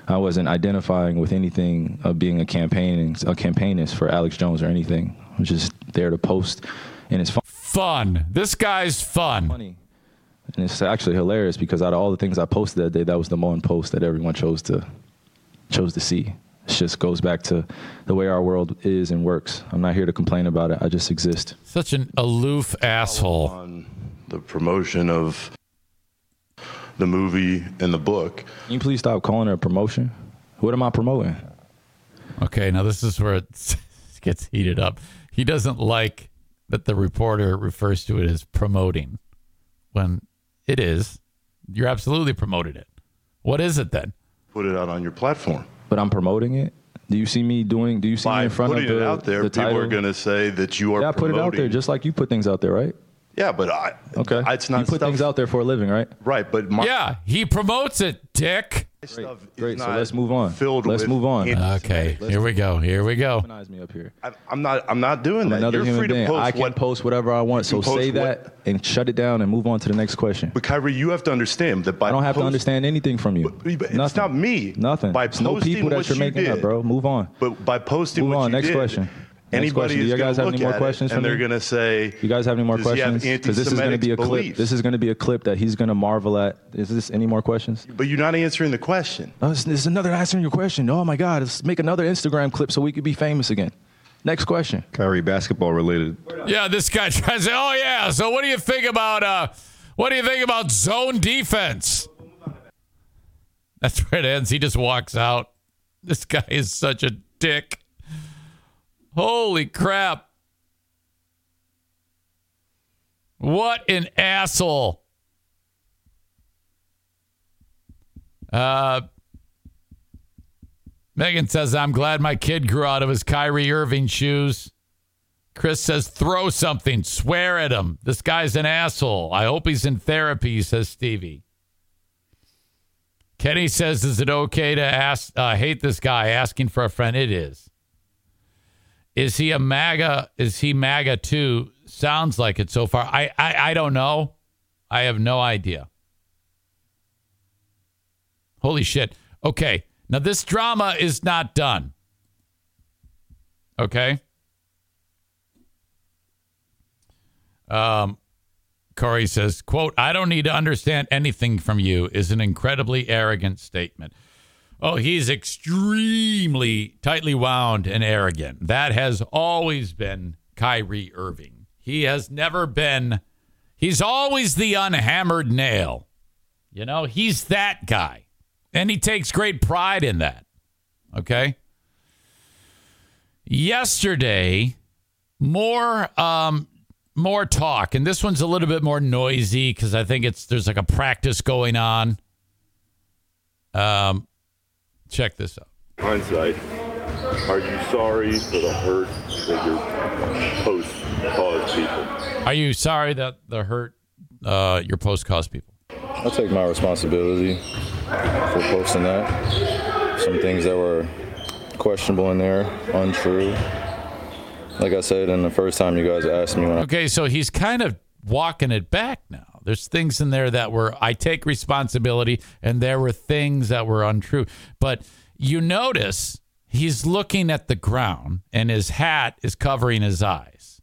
I wasn't identifying with anything of being a campaigning a campaignist for Alex Jones or anything. I was just there to post, and it's fun. Fun. This guy's fun. Funny. And it's actually hilarious because out of all the things I posted that day, that was the one post that everyone chose to chose to see. It just goes back to the way our world is and works. I'm not here to complain about it. I just exist. Such an aloof asshole. On the promotion of the movie and the book. Can you please stop calling it a promotion? What am I promoting? Okay, now this is where it [laughs] gets heated up. He doesn't like that the reporter refers to it as promoting when it is. You're absolutely promoted it. What is it then? Put it out on your platform. But I'm promoting it. Do you see me doing? Do you see By me in front putting of the, it out there, the people title? are going to say that you are yeah, I put it out there just like you put things out there, right? Yeah, but I, Okay. it's not you put stuff- things out there for a living, right? Right, but my Yeah, he promotes it, Dick. Stuff is Great. So let's move on. Filled Let's with move on. Okay, here we go. Here we go. Humanize me up here. I, I'm not. I'm not doing I'm that. another You're human free being. to post I can what. post whatever I want. So say post that and shut it down and move on to the next question. But Kyrie, you have to understand that by I don't have to understand anything from you. But- but it's not me. Nothing. By It's no people that what you're you making did, up, bro. Move on. But by posting Move what on. you Next did, question. Next Anybody question. Do you guys have any more questions it, and me? they're going to say, You guys have any more Does he have questions? Because this is going to be a clip. This is going to be a clip that he's going to marvel at. Is this any more questions? But you're not answering the question. Oh, this, this is another answering your question. Oh my God! Let's make another Instagram clip so we could be famous again. Next question. Kyrie, basketball related. Yeah, this guy tries [laughs] to. Oh yeah. So what do you think about? uh What do you think about zone defense? That's where it ends. He just walks out. This guy is such a dick. Holy crap! What an asshole. Uh, Megan says, I'm glad my kid grew out of his Kyrie Irving shoes. Chris says, throw something, swear at him. This guy's an asshole. I hope he's in therapy, says Stevie. Kenny says, is it okay to ask, uh, hate this guy asking for a friend? It is. Is he a MAGA? Is he MAGA too? Sounds like it so far. I, I, I don't know. I have no idea. Holy shit. Okay. Now, this drama is not done. Okay. Um, Corey says, quote, I don't need to understand anything from you is an incredibly arrogant statement. Oh, he's extremely tightly wound and arrogant. That has always been Kyrie Irving. He has never been, he's always the unhammered nail. You know, he's that guy. And he takes great pride in that. Okay. Yesterday, more um more talk, and this one's a little bit more noisy because I think it's there's like a practice going on. Um, check this out. Hindsight, are you sorry for the hurt that your posts caused people? Are you sorry that the hurt uh, your post caused people? I'll take my responsibility for posting that. Some things that were questionable in there, untrue. Like I said, in the first time you guys asked me when I Okay, so he's kind of walking it back now. There's things in there that were I take responsibility, and there were things that were untrue. But you notice he's looking at the ground, and his hat is covering his eyes.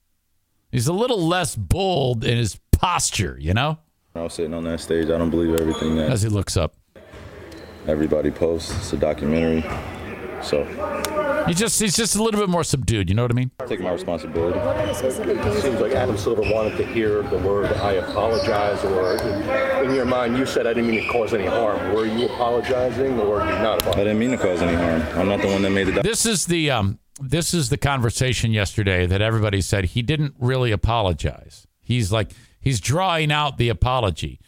He's a little less bold in his posture, you know, I was sitting on that stage, I don't believe everything that as he looks up. everybody posts. It's a documentary. So He just he's just a little bit more subdued. You know what I mean? I take my responsibility. It seems like Adam Silver wanted to hear the word "I apologize," or in your mind, you said, "I didn't mean to cause any harm." Were you apologizing, or were you not I didn't mean to cause any harm. I'm not the one that made the doc- This is the um this is the conversation yesterday that everybody said he didn't really apologize. He's like he's drawing out the apology.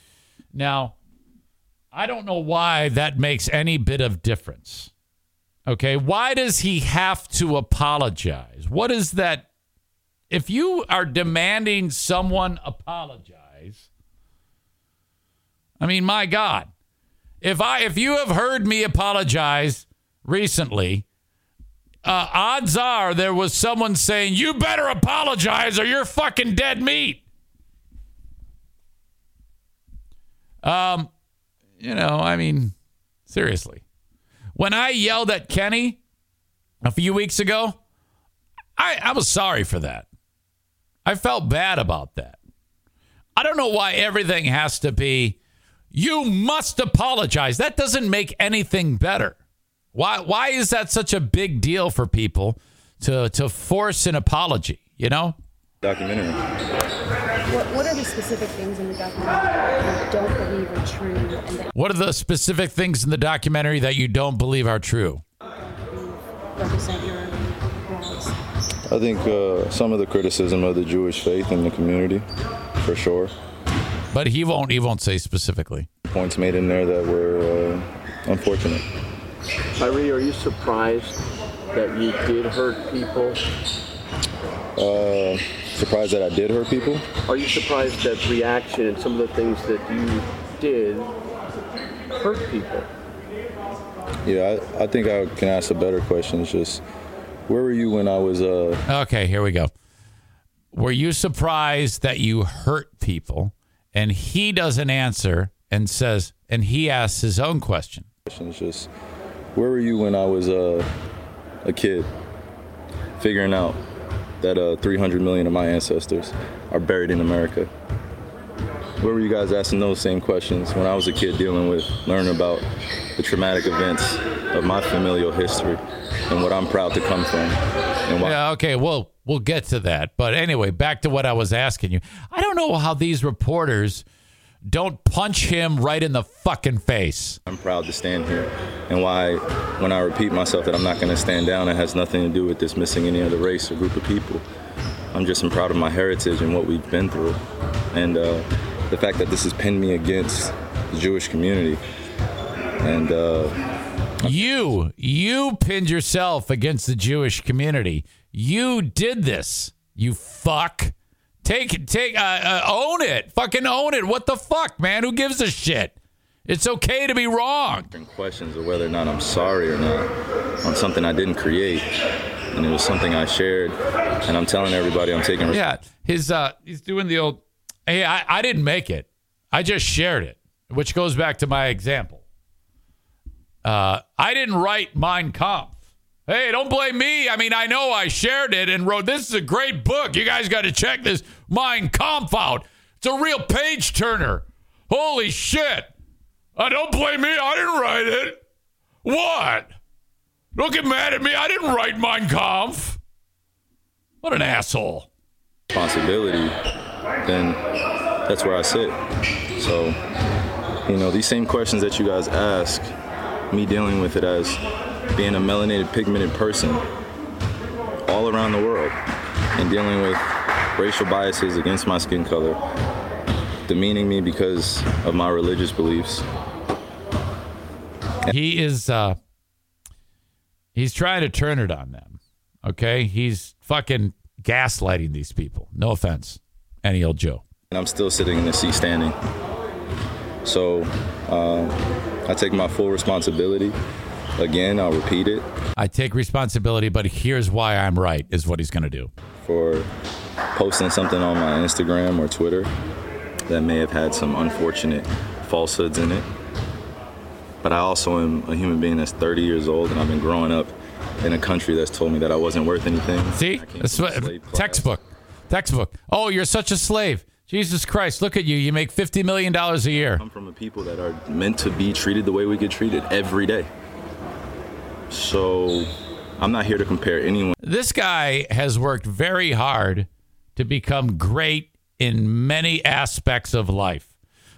Now, I don't know why that makes any bit of difference. Okay, why does he have to apologize? What is that if you are demanding someone apologize? I mean, my god. If I if you have heard me apologize recently, uh, odds are there was someone saying, You better apologize or you're fucking dead meat. Um, you know, I mean, seriously. When I yelled at Kenny a few weeks ago, I, I was sorry for that. I felt bad about that. I don't know why everything has to be, you must apologize. That doesn't make anything better. Why why is that such a big deal for people to to force an apology, you know? Documentary. What, what are the specific things in the documentary that you don't believe are true and that What are the specific things in the documentary that you don't believe are true? represent your laws? I think uh, some of the criticism of the Jewish faith in the community, for sure. But he won't he won't say specifically. Points made in there that were uh, unfortunate. Kyrie, are you surprised that you did hurt people? Uh, surprised that I did hurt people. Are you surprised that reaction and some of the things that you did hurt people? Yeah, I, I think I can ask a better question. It's just, where were you when I was? Uh, Okay, here we go. Were you surprised that you hurt people? And he doesn't answer and says, and he asks his own question. It's just, where were you when I was uh, a kid, figuring out that uh, 300 million of my ancestors are buried in America? Where were you guys asking those same questions when I was a kid dealing with learning about the traumatic events of my familial history and what I'm proud to come from? Why Yeah, okay, well, we'll get to that. But anyway, back to what I was asking you. I don't know how these reporters don't punch him right in the fucking face. I'm proud to stand here, and why, when I repeat myself that I'm not going to stand down, it has nothing to do with dismissing any other race or group of people. I'm just I'm proud of my heritage and what we've been through, and uh, the fact that this has pinned me against the Jewish community. And uh, You, you pinned yourself against the Jewish community. You did this. You fuck. Take, take, uh, uh, own it. Fucking own it. What the fuck, man? Who gives a shit? It's okay to be wrong. questions of whether or not I'm sorry or not on something I didn't create, and it was something I shared, and I'm telling everybody I'm taking. Yeah, his uh, he's doing the old. Hey, I, I didn't make it. I just shared it, which goes back to my example. Uh, I didn't write Mein Kampf. Hey, don't blame me. I mean, I know I shared it and wrote. This is a great book. You guys got to check this Mein Kampf out. It's a real page turner. Holy shit! I don't blame me. I didn't write it. What? Don't get mad at me. I didn't write Mein Kampf. What an asshole. responsibility, then that's where I sit. So, you know, these same questions that you guys ask, me dealing with it as being a melanated, pigmented person all around the world and dealing with racial biases against my skin color, demeaning me because of my religious beliefs. He is uh he's trying to turn it on them. Okay? He's fucking gaslighting these people. No offense. Any old Joe. And I'm still sitting in the seat standing. So uh, I take my full responsibility. Again, I'll repeat it. I take responsibility, but here's why I'm right, is what he's gonna do. For posting something on my Instagram or Twitter that may have had some unfortunate falsehoods in it. But I also am a human being that's 30 years old and I've been growing up in a country that's told me that I wasn't worth anything. See? That's what textbook. Textbook. Oh, you're such a slave. Jesus Christ, look at you. You make fifty million dollars a year. I'm from the people that are meant to be treated the way we get treated every day. So I'm not here to compare anyone. This guy has worked very hard to become great in many aspects of life,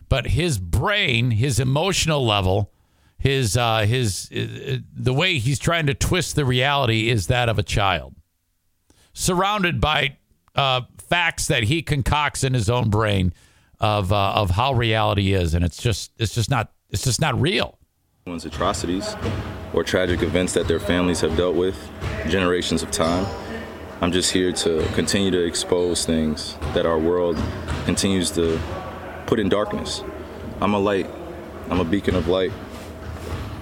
but his brain, his emotional level, his uh, his uh, the way he's trying to twist the reality is that of a child, surrounded by uh, facts that he concocts in his own brain of uh, of how reality is, and it's just it's just not it's just not real. One's atrocities or tragic events that their families have dealt with generations of time. I'm just here to continue to expose things that our world continues to put in darkness. I'm a light. I'm a beacon of light.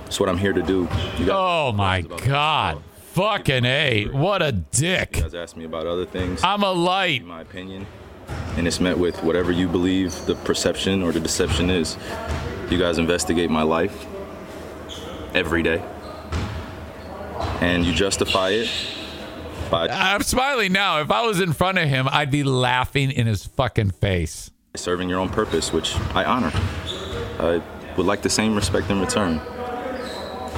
That's what I'm here to do. Oh my God. Fucking A. What a dick. You guys asked me about other things. I'm a light. In my opinion. And it's met with whatever you believe the perception or the deception is. You guys investigate my life every day. And you justify it by I'm smiling now. If I was in front of him, I'd be laughing in his fucking face. serving your own purpose, which I honor. I would like the same respect in return.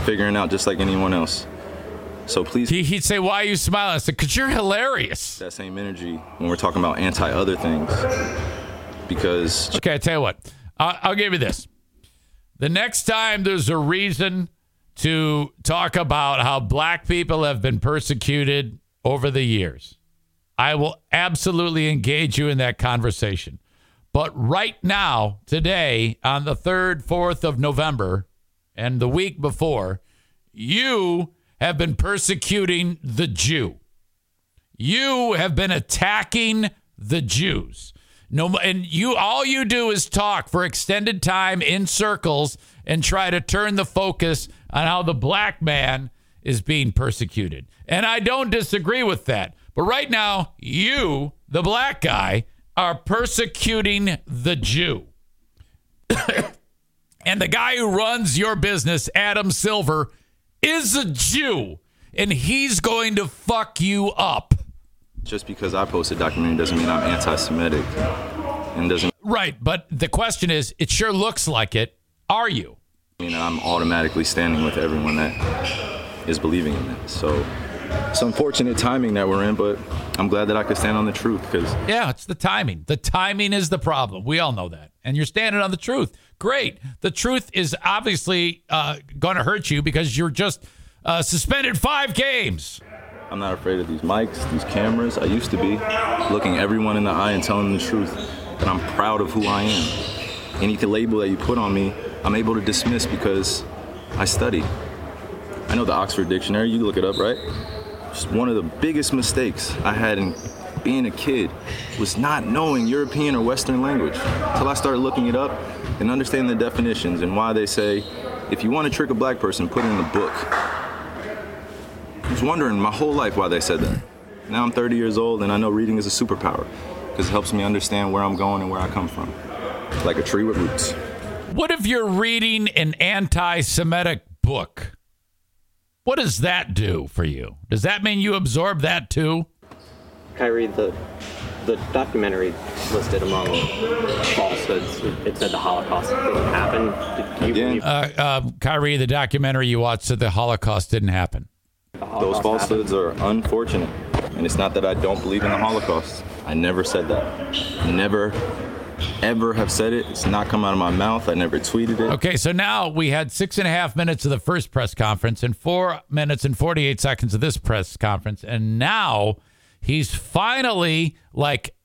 Figuring out just like anyone else. So please. He, he'd say, Why are you smiling? I said, Because you're hilarious. That same energy when we're talking about anti other things. Because. Okay, I tell you what, I'll, I'll give you this. The next time there's a reason to talk about how black people have been persecuted over the years, I will absolutely engage you in that conversation. But right now, today, on the 3rd, 4th of November, and the week before, you have been persecuting the Jew. You have been attacking the Jews. No, and you all you do is talk for extended time in circles and try to turn the focus on how the black man is being persecuted. And I don't disagree with that. But right now, you, the black guy, are persecuting the Jew. [coughs] and the guy who runs your business, Adam Silver, is a Jew. And he's going to fuck you up. Just because I post a documentary doesn't mean I'm anti Semitic. And doesn't Right. But the question is, it sure looks like it. Are you? Mean I'm automatically standing with everyone that is believing in that. So it's unfortunate timing that we're in, but I'm glad that I could stand on the truth because Yeah, it's the timing. The timing is the problem. We all know that. And you're standing on the truth. Great. The truth is obviously uh, going to hurt you because you're just uh, suspended five games. I'm not afraid of these mics, these cameras. I used to be looking everyone in the eye and telling them the truth. And I'm proud of who I am. Any label that you put on me, I'm able to dismiss because I study. I know the Oxford Dictionary, you look it up, right? Just one of the biggest mistakes I had in being a kid was not knowing European or Western language until I started looking it up and understanding the definitions and why they say if you want to trick a black person, put it in a book. I was wondering my whole life why they said that. Now I'm 30 years old and I know reading is a superpower because it helps me understand where I'm going and where I come from. Like a tree with roots. What if you're reading an anti Semitic book? What does that do for you? Does that mean you absorb that too? Kyrie, the the documentary listed among falsehoods. It said the Holocaust didn't happen. Do you believe Uh, uh, Kyrie, the documentary you watched said the Holocaust didn't happen. Those falsehoods are unfortunate. And it's not that I don't believe in the Holocaust. I never said that. Never, ever have said it. It's not come out of my mouth. I never tweeted it. Okay, so now we had six and a half minutes of the first press conference and four minutes and 48 seconds of this press conference. And now he's finally like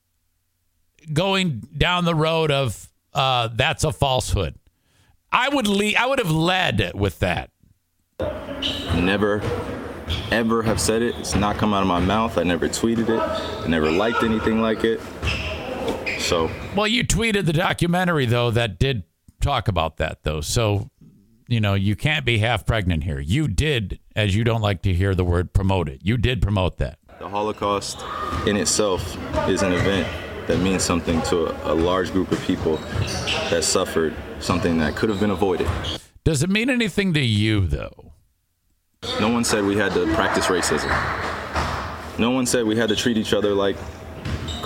going down the road of uh, that's a falsehood. I would lead, I would have led with that. Never, ever have said it. It's not come out of my mouth. I never tweeted it. I never liked anything like it. So, Well, you tweeted the documentary though that did talk about that though. So, you know, you can't be half pregnant here. You did, as you don't like to hear the word promote it. You did promote that. the Holocaust in itself is an event that means something to a, a large group of people that suffered something that could have been avoided. Does it mean anything to you though? No one said we had to practice racism. No one said we had to treat each other like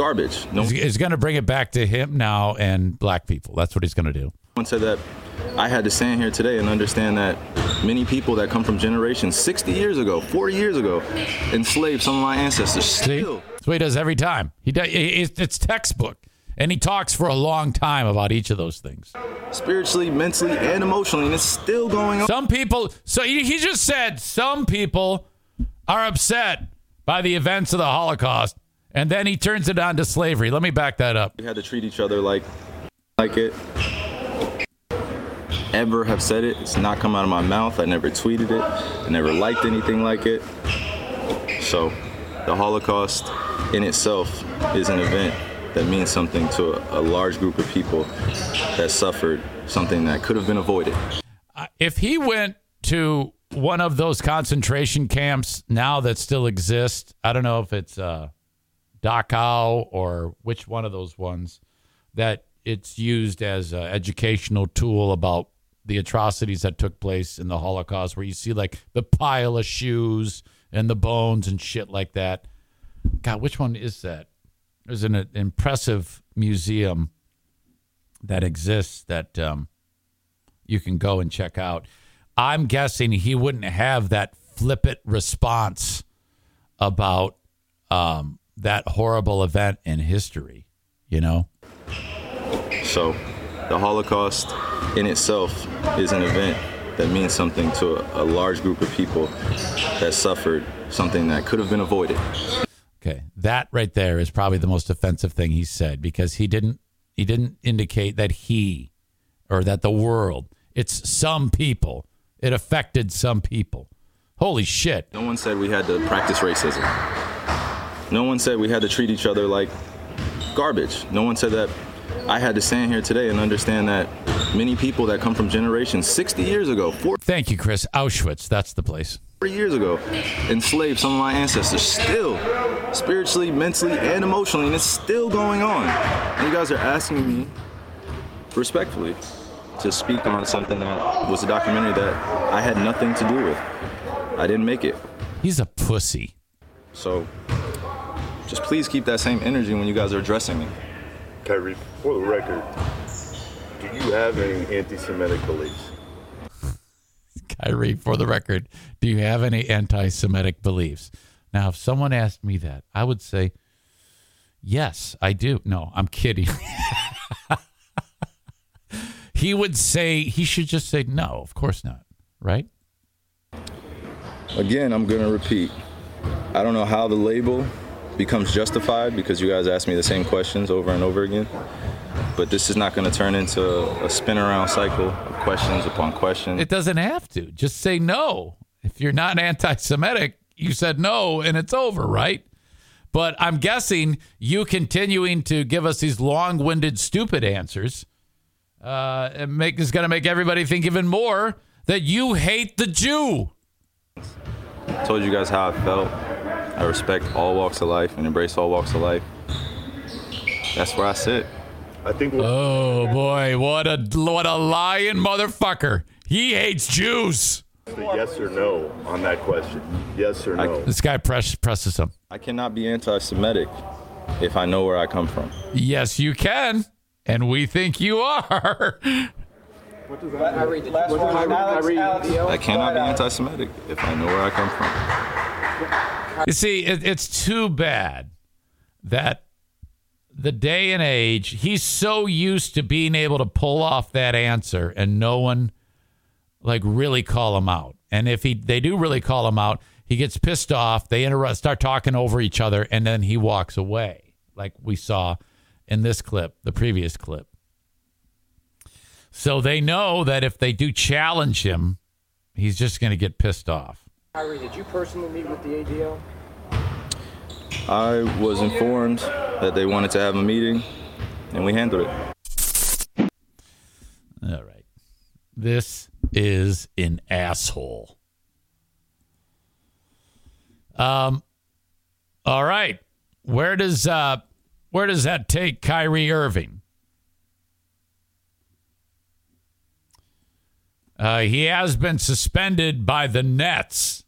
garbage. No He's, he's going to bring it back to him now and black people. That's what he's going to do. one said that I had to stand here today and understand that many people that come from generations 60 years ago, 40 years ago, enslaved some of my ancestors. Still, That's what he does every time. He does. It's it's textbook, and he talks for a long time about each of those things. spiritually, mentally, and emotionally, and it's still going on. Some people. So he he just said some people are upset by the events of the Holocaust, and then he turns it on to slavery. Let me back that up. We had to treat each other like like it. Ever have said it. It's not come out of my mouth. I never tweeted it. I never liked anything like it. So the Holocaust in itself is an event that means something to a, a large group of people that suffered something that could have been avoided. Uh, If he went to one of those concentration camps now that still exist. I don't know if it's uh, Dachau or which one of those ones that it's used as an educational tool about the atrocities that took place in the Holocaust, where you see like the pile of shoes and the bones and shit like that. God, which one is that? There's an, impressive museum that exists that um, you can go and check out. I'm guessing he wouldn't have that flippant response about um, that horrible event in history, you know? So, the Holocaust in itself is an event that means something to a, a large group of people that suffered something that could have been avoided. Okay, that right there is probably the most offensive thing he said because he didn't he didn't indicate that he or that the world. It's some people. It affected some people. Holy shit. No one said we had to practice racism. No one said we had to treat each other like garbage. No one said that I had to stand here today and understand that many people that come from generations 60 years ago, 40 Thank you, Chris. Auschwitz, that's the place. years ago, enslaved some of my ancestors still spiritually, mentally, and emotionally, and it's still going on. And you guys are asking me respectfully to speak on something that was a documentary that I had nothing to do with. I didn't make it. He's a pussy. So just please keep that same energy when you guys are addressing me. Kyrie, for the record, do you have any anti-Semitic beliefs? Kyrie, for the record, do you have any anti Semitic beliefs? Now, if someone asked me that, I would say, yes, I do. No, I'm kidding. [laughs] he would say, he should just say, no, of course not. Right? Again, I'm going to repeat. I don't know how the label becomes justified because you guys ask me the same questions over and over again. But this is not going to turn into a spin around cycle of questions upon questions. It doesn't have to. Just say no. If you're not anti Semitic, you said no and it's over, right? But I'm guessing you continuing to give us these long winded, stupid answers uh, make, is going to make everybody think even more that you hate the Jew. I told you guys how I felt. I respect all walks of life and embrace all walks of life. That's where I sit. I think. Oh boy, what a what a lying motherfucker! He hates Jews. Yes or no on that question? Yes or no? This guy press, presses him. I cannot be anti-Semitic if I know where I come from. Yes, you can, and we think you are. What does that mean? I cannot be anti-Semitic if I know where I come from. You see, it, it's too bad that the day and age, he's so used to being able to pull off that answer and no one like really call him out. And if he they do really call him out, he gets pissed off, they interrupt start talking over each other and then he walks away like we saw in this clip, the previous clip. So they know that if they do challenge him, he's just going to get pissed off. Kyrie, did you personally meet with the ADL? I was informed that they wanted to have a meeting, and we handled it. All right. This is an asshole. Um all right. Where does uh where does that take Kyrie Irving? Uh, he has been suspended by the Nets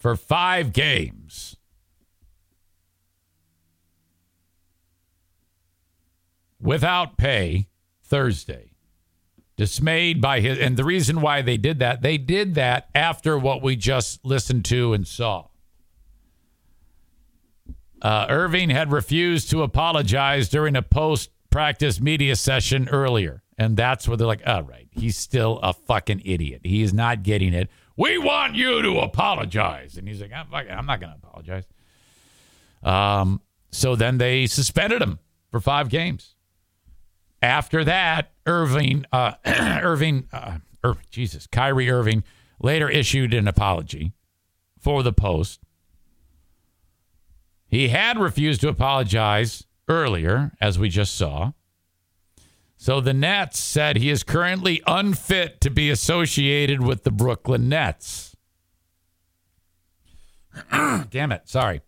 for five games. Without pay Thursday. Dismayed by his, and the reason why they did that, they did that after what we just listened to and saw. Uh, Irving had refused to apologize during a post practice media session earlier. And that's where they're like, all right, he's still a fucking idiot. He is not getting it. We want you to apologize. And he's like, I'm, I'm not going to apologize. Um, so then they suspended him for five games. After that, Irving, uh, [clears throat] Irving, uh, Ir- Jesus, Kyrie Irving later issued an apology for the post. He had refused to apologize earlier, as we just saw. So the Nets said he is currently unfit to be associated with the Brooklyn Nets. [clears throat] Damn it. Sorry.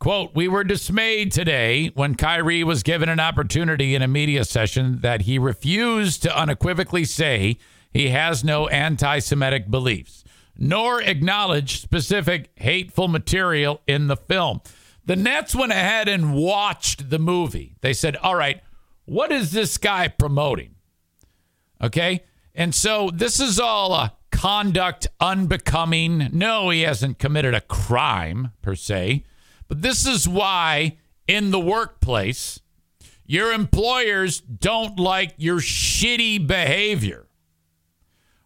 Quote, we were dismayed today when Kyrie was given an opportunity in a media session that he refused to unequivocally say he has no anti Semitic beliefs, nor acknowledge specific hateful material in the film. The Nets went ahead and watched the movie. They said, all right, what is this guy promoting? Okay. And so this is all a conduct unbecoming. No, he hasn't committed a crime per se, but this is why in the workplace, your employers don't like your shitty behavior.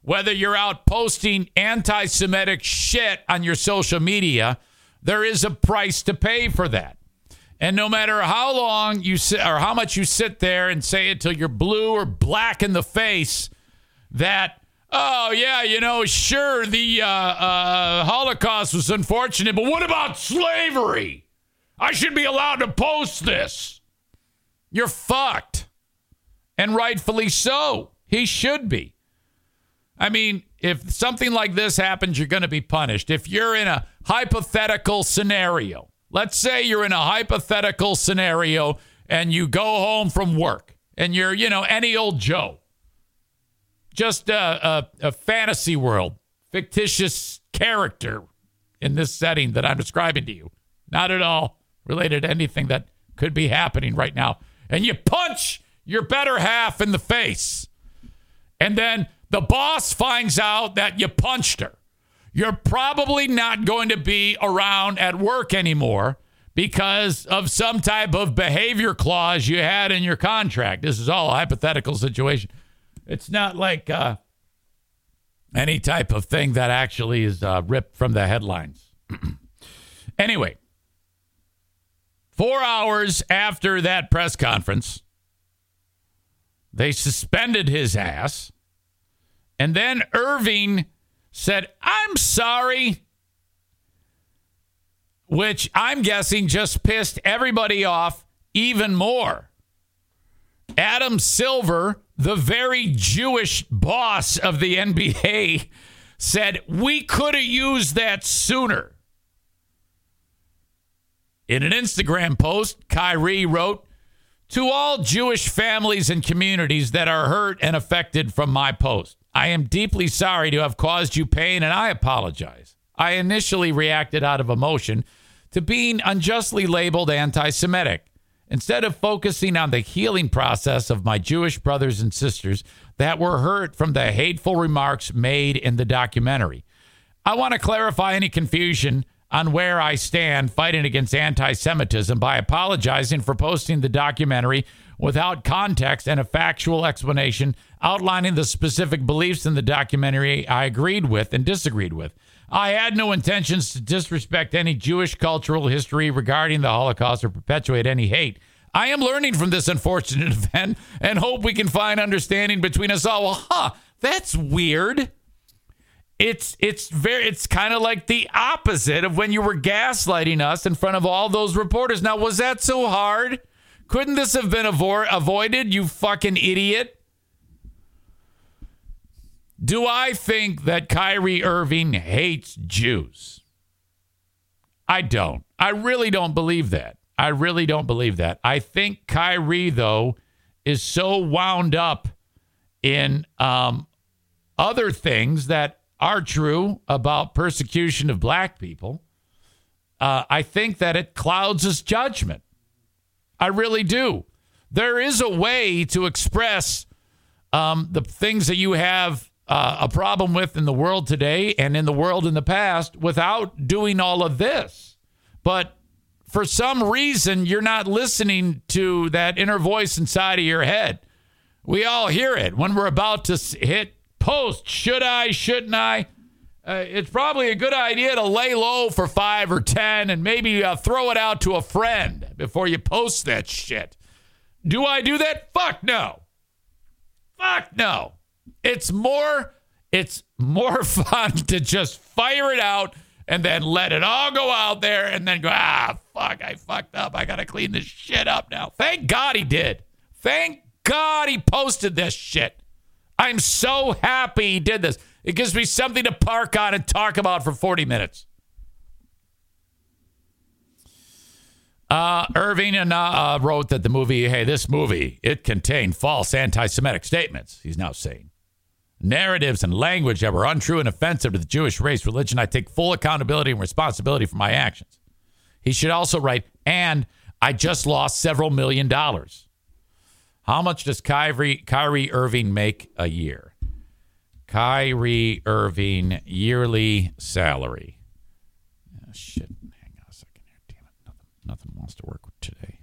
Whether you're out posting anti Semitic shit on your social media, there is a price to pay for that. And no matter how long you sit or how much you sit there and say it till you're blue or black in the face, that, oh, yeah, you know, sure, the uh, uh, Holocaust was unfortunate, but what about slavery? I should be allowed to post this. You're fucked. And rightfully so. He should be. I mean, if something like this happens, you're going to be punished. If you're in a hypothetical scenario, let's say you're in a hypothetical scenario and you go home from work and you're, you know, any old Joe, just a, a, a fantasy world, fictitious character in this setting that I'm describing to you, not at all related to anything that could be happening right now. And you punch your better half in the face. And then the boss finds out that you punched her. You're probably not going to be around at work anymore because of some type of behavior clause you had in your contract. This is all a hypothetical situation. It's not like uh, any type of thing that actually is uh, ripped from the headlines. [clears throat] anyway, four hours after that press conference, they suspended his ass. And then Irving said, I'm sorry, which I'm guessing just pissed everybody off even more. Adam Silver, the very Jewish boss of the NBA, [laughs] said, We could have used that sooner. In an Instagram post, Kyrie wrote, To all Jewish families and communities that are hurt and affected from my post, I am deeply sorry to have caused you pain and I apologize. I initially reacted out of emotion to being unjustly labeled anti Semitic. Instead of focusing on the healing process of my Jewish brothers and sisters that were hurt from the hateful remarks made in the documentary, I want to clarify any confusion on where I stand fighting against anti Semitism by apologizing for posting the documentary without context and a factual explanation outlining the specific beliefs in the documentary I agreed with and disagreed with. I had no intentions to disrespect any Jewish cultural history regarding the Holocaust or perpetuate any hate. I am learning from this unfortunate [laughs] event and hope we can find understanding between us all. Well, huh, that's weird. It's it's very it's kind of like the opposite of when you were gaslighting us in front of all those reporters. Now, was that so hard? Couldn't this have been avo- avoided, you fucking idiot? Do I think that Kyrie Irving hates Jews? I don't. I really don't believe that. I really don't believe that. I think Kyrie, though, is so wound up in um, other things that are true about persecution of black people. Uh, I think that it clouds his judgment. I really do. There is a way to express um, the things that you have uh, a problem with in the world today and in the world in the past without doing all of this. But for some reason, you're not listening to that inner voice inside of your head. We all hear it when we're about to hit post. Should I? Shouldn't I? Uh, it's probably a good idea to lay low for five or 10 and maybe uh, throw it out to a friend before you post that shit. Do I do that? Fuck no. Fuck no. It's more it's more [laughs] fun to just fire it out and then let it all go out there and then go, ah, fuck, I fucked up. I got to clean this shit up now. Thank God he did. Thank God he posted this shit. I'm so happy he did this. It gives me something to park on and talk about for 40 minutes. Uh, Irving and, uh, wrote that the movie, hey, this movie, it contained false anti Semitic statements, he's now saying. Narratives and language that were untrue and offensive to the Jewish race, religion. I take full accountability and responsibility for my actions. He should also write, and I just lost several million dollars. How much does Kyrie, Kyrie Irving make a year? Kyrie Irving yearly salary. Oh, shit. Hang on a second here. Damn it. Nothing, nothing wants to work today.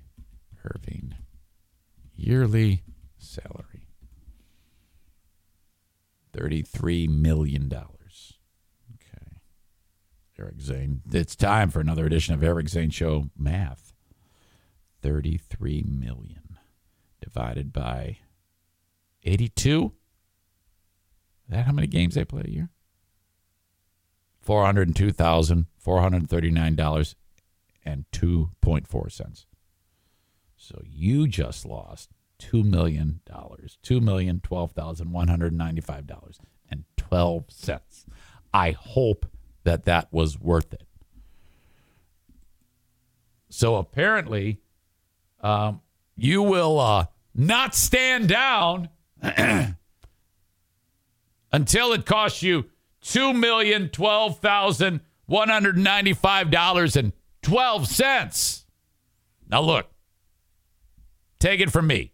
Irving yearly salary. $33 million. Okay. Eric Zane. It's time for another edition of Eric Zane Show Math. 33 million divided by 82. Is that how many games they play a year? $402,439 and 2.4 cents. So you just lost $2 million, $2,012,195 and 12 cents. I hope that that was worth it. So apparently, um, you will uh, not stand down [clears throat] until it costs you two million twelve thousand one hundred ninety-five dollars and twelve cents. Now look, take it from me.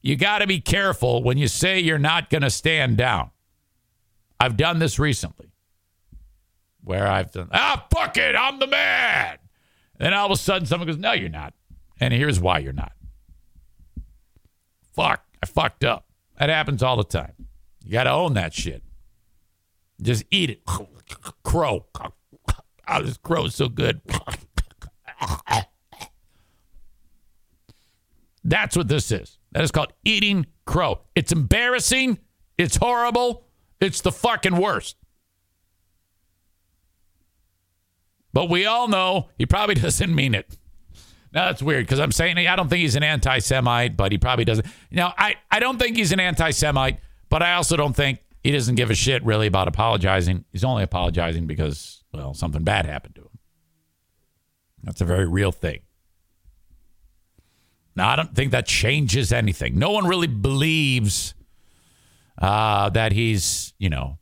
You got to be careful when you say you're not going to stand down. I've done this recently, where I've done ah fuck it, I'm the man. Then all of a sudden, someone goes, No, you're not. And here's why you're not. Fuck, I fucked up. That happens all the time. You got to own that shit. Just eat it. [sniffs] Crow. [sniffs] Oh, this crow is so good. [sniffs] That's what this is. That is called eating crow. It's embarrassing. It's horrible. It's the fucking worst. But we all know he probably [laughs] doesn't mean it. Now that's weird because I'm saying I don't think he's an anti-Semite, but he probably doesn't. Now I I don't think he's an anti-Semite, but I also don't think he doesn't give a shit really about apologizing. He's only apologizing because well something bad happened to him. That's a very real thing. Now I don't think that changes anything. No one really believes uh, that he's you know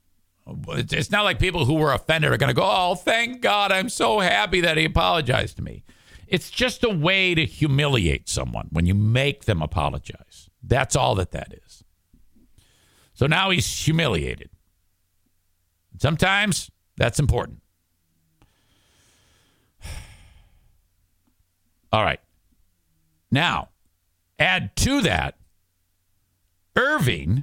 it's not like people who were offended are going to go, oh, thank God, I'm so happy that he apologized to me. It's just a way to humiliate someone when you make them apologize. That's all that that is. So now he's humiliated. Sometimes that's important. [sighs] All right. Now, add to that, Irving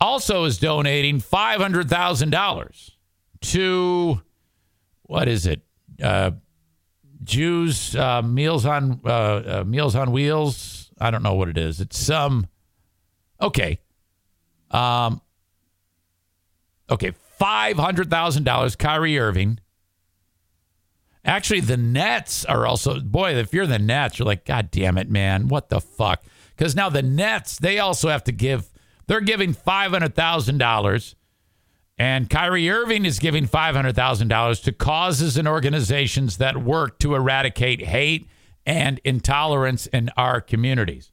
also is donating $500,000 to, what is it? Uh, Jews uh, Meals on uh, uh, Meals on Wheels. I don't know what it is. It's some. okay. Um. Okay, five hundred thousand dollars. Kyrie Irving. Actually, the Nets are also boy. If you're the Nets, you're like, God damn it, man! What the fuck? Because now the Nets, they also have to give. They're giving five hundred thousand dollars and Kyrie Irving is giving $500,000 to causes and organizations that work to eradicate hate and intolerance in our communities.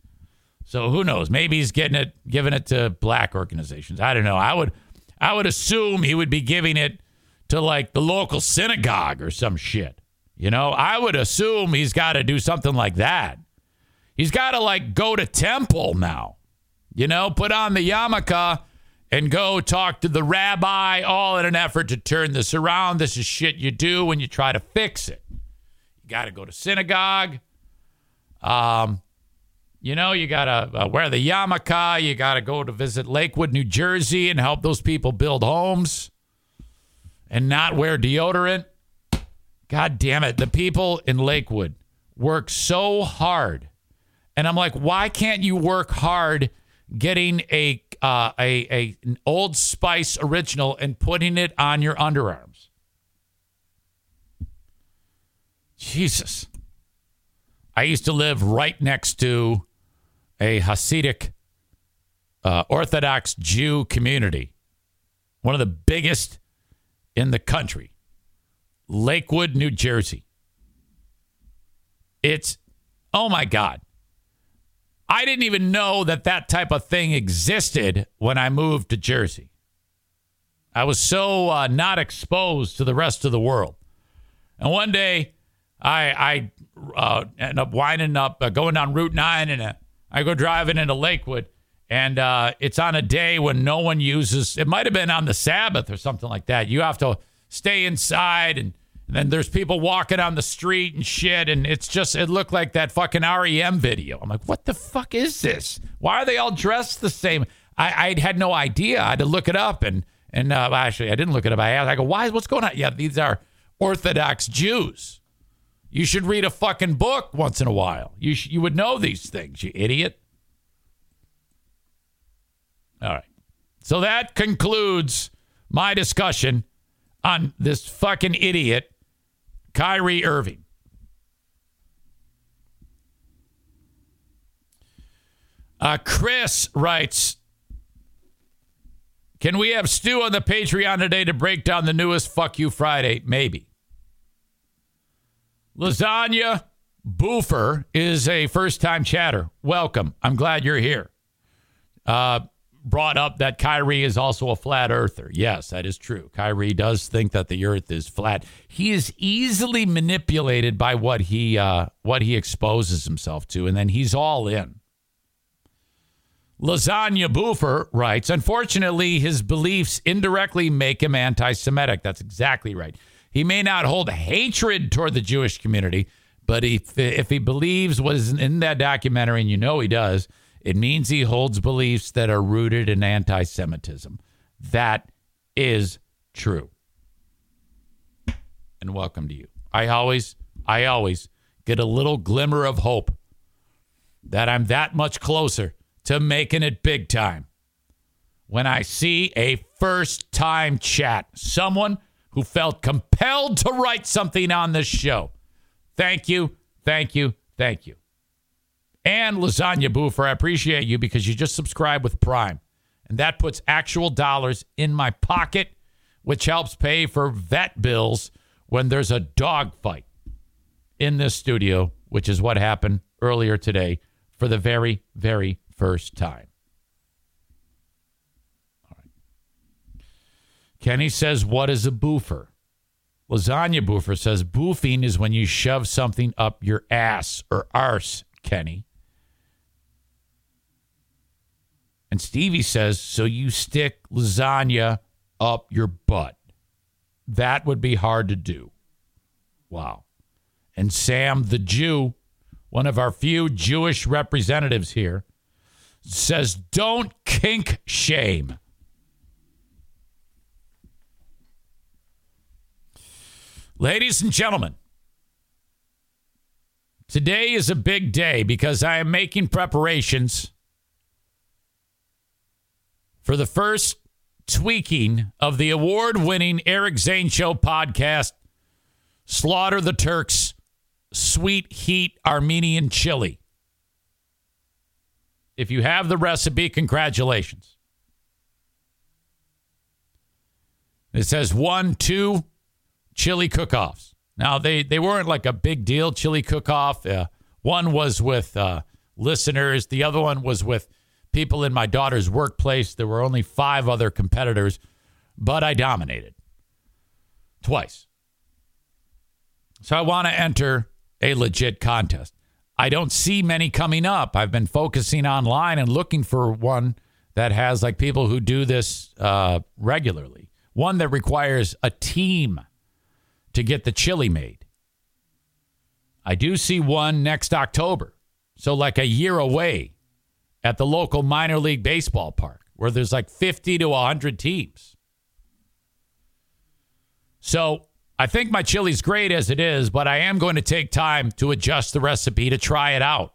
So who knows? Maybe he's getting it, giving it to black organizations. I don't know. I would, I would assume he would be giving it to like the local synagogue or some shit. You know, I would assume he's got to do something like that. He's got to like go to temple now. You know, put on the yarmulke and go talk to the rabbi, all in an effort to turn this around. This is shit you do when you try to fix it. You got to go to synagogue. Um, you know, you got to uh, wear the yarmulke. You got to go to visit Lakewood, New Jersey, and help those people build homes and not wear deodorant. God damn it. The people in Lakewood work so hard. And I'm like, why can't you work hard getting a uh, a, a an Old Spice original and putting it on your underarms. Jesus. I used to live right next to a Hasidic uh, Orthodox Jew community, one of the biggest in the country, Lakewood, New Jersey. It's, oh my God. I didn't even know that that type of thing existed when I moved to Jersey. I was so uh, not exposed to the rest of the world. And one day, I I uh, end up winding up uh, going down Route Nine, and uh, I go driving into Lakewood, and uh, it's on a day when no one uses. It might have been on the Sabbath or something like that. You have to stay inside, and, and then there's people walking on the street and shit, and it's just it looked like that fucking REM video. I'm like, what the fuck is this? Why are they all dressed the same? I, I had no idea. I had to look it up, and and uh, actually I didn't look it up. I asked, I go, why? What's going on? Yeah, these are Orthodox Jews. You should read a fucking book once in a while. You sh- you would know these things, you idiot. All right. So that concludes my discussion on this fucking idiot, Kyrie Irving. Uh, Chris writes Can we have Stu on the Patreon today to break down the newest Fuck You Friday? Maybe. Lasagna Boofer is a first time chatter. Welcome. I'm glad you're here. Uh, brought up that Kyrie is also a flat earther. Yes, that is true. Kyrie does think that the earth is flat. He is easily manipulated by what he uh, what he exposes himself to, and then he's all in. Lasagna Boofer writes, unfortunately, his beliefs indirectly make him anti Semitic. That's exactly right. He may not hold hatred toward the Jewish community, but if, if he believes what is in that documentary, and you know he does, it means he holds beliefs that are rooted in anti Semitism. That is true. And welcome to you. I always, I always get a little glimmer of hope that I'm that much closer to making it big time when I see a first time chat. Someone who felt compelled to write something on this show. Thank you, thank you, thank you. And Lasagna Boofer, I appreciate you because you just subscribe with Prime. And that puts actual dollars in my pocket, which helps pay for vet bills when there's a dog fight in this studio, which is what happened earlier today for the very, very first time. All right. Kenny says, What is a boofer? Lasagna boofer says, Boofing is when you shove something up your ass or arse, Kenny. And Stevie says, So you stick lasagna up your butt. That would be hard to do. Wow. And Sam the Jew, one of our few Jewish representatives here, says, Don't kink shame. Ladies and gentlemen, today is a big day because I am making preparations for the first tweaking of the award winning Eric Zane Show podcast, Slaughter the Turks Sweet Heat Armenian Chili. If you have the recipe, congratulations. It says one, two, chili cook-offs. Now they they weren't like a big deal chili cook-off. Uh, one was with uh, listeners. The other one was with people in my daughter's workplace. There were only five other competitors, but I dominated twice. So I want to enter a legit contest. I don't see many coming up. I've been focusing online and looking for one that has like people who do this uh, regularly. One that requires a team to get the chili made. I do see one next October. So, like a year away at the local minor league baseball park where there's like 50 to 100 teams. So, I think my chili's great as it is, but I am going to take time to adjust the recipe to try it out.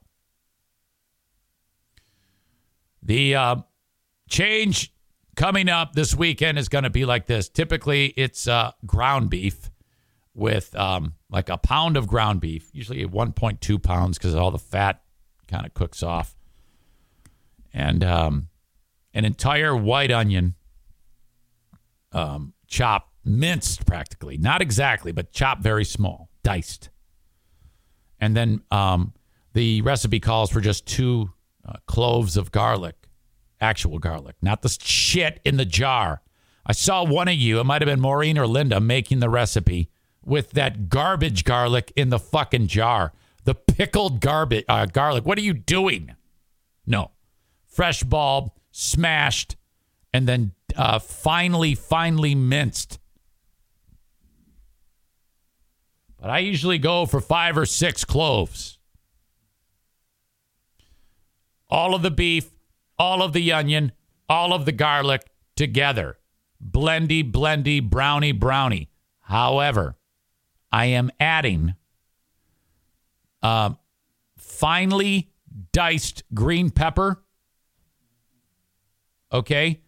The uh, change coming up this weekend is going to be like this. Typically, it's uh, ground beef with um, like a pound of ground beef, usually 1.2 pounds because all the fat kind of cooks off, and um, an entire white onion, um, chopped, minced practically, not exactly, but chopped very small, diced. And then um, the recipe calls for just two uh, cloves of garlic, actual garlic, not the shit in the jar. I saw one of you, it might have been Maureen or Linda, making the recipe with that garbage garlic in the fucking jar. The pickled garbage uh, garlic. What are you doing? No. Fresh bulb, smashed, and then uh, finely, finely minced. But I usually go for five or six cloves. All of the beef, all of the onion, all of the garlic together. Blendy, blendy, brownie, brownie. However, I am adding uh, finely diced green pepper. Okay.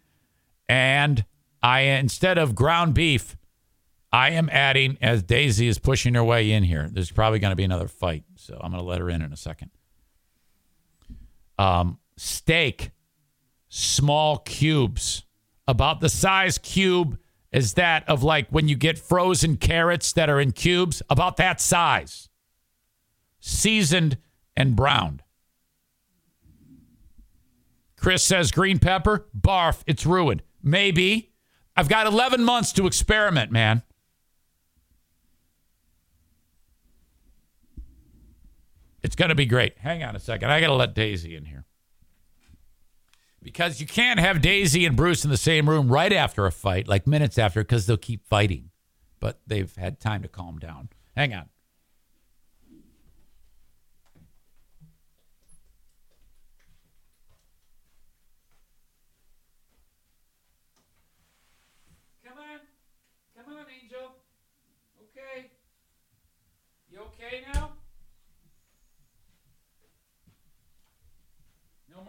And I, instead of ground beef, I am adding, as Daisy is pushing her way in here, there's probably going to be another fight. So I'm going to let her in in a second. Um, steak, small cubes, about the size cube is that of like when you get frozen carrots that are in cubes, about that size. Seasoned and browned. Chris says green pepper, barf, it's ruined. Maybe. I've got 11 months to experiment, man. It's going to be great. Hang on a second. I got to let Daisy in here. Because you can't have Daisy and Bruce in the same room right after a fight, like minutes after, because they'll keep fighting. But they've had time to calm down. Hang on. Come on. Come on, Angel. Okay. You okay now?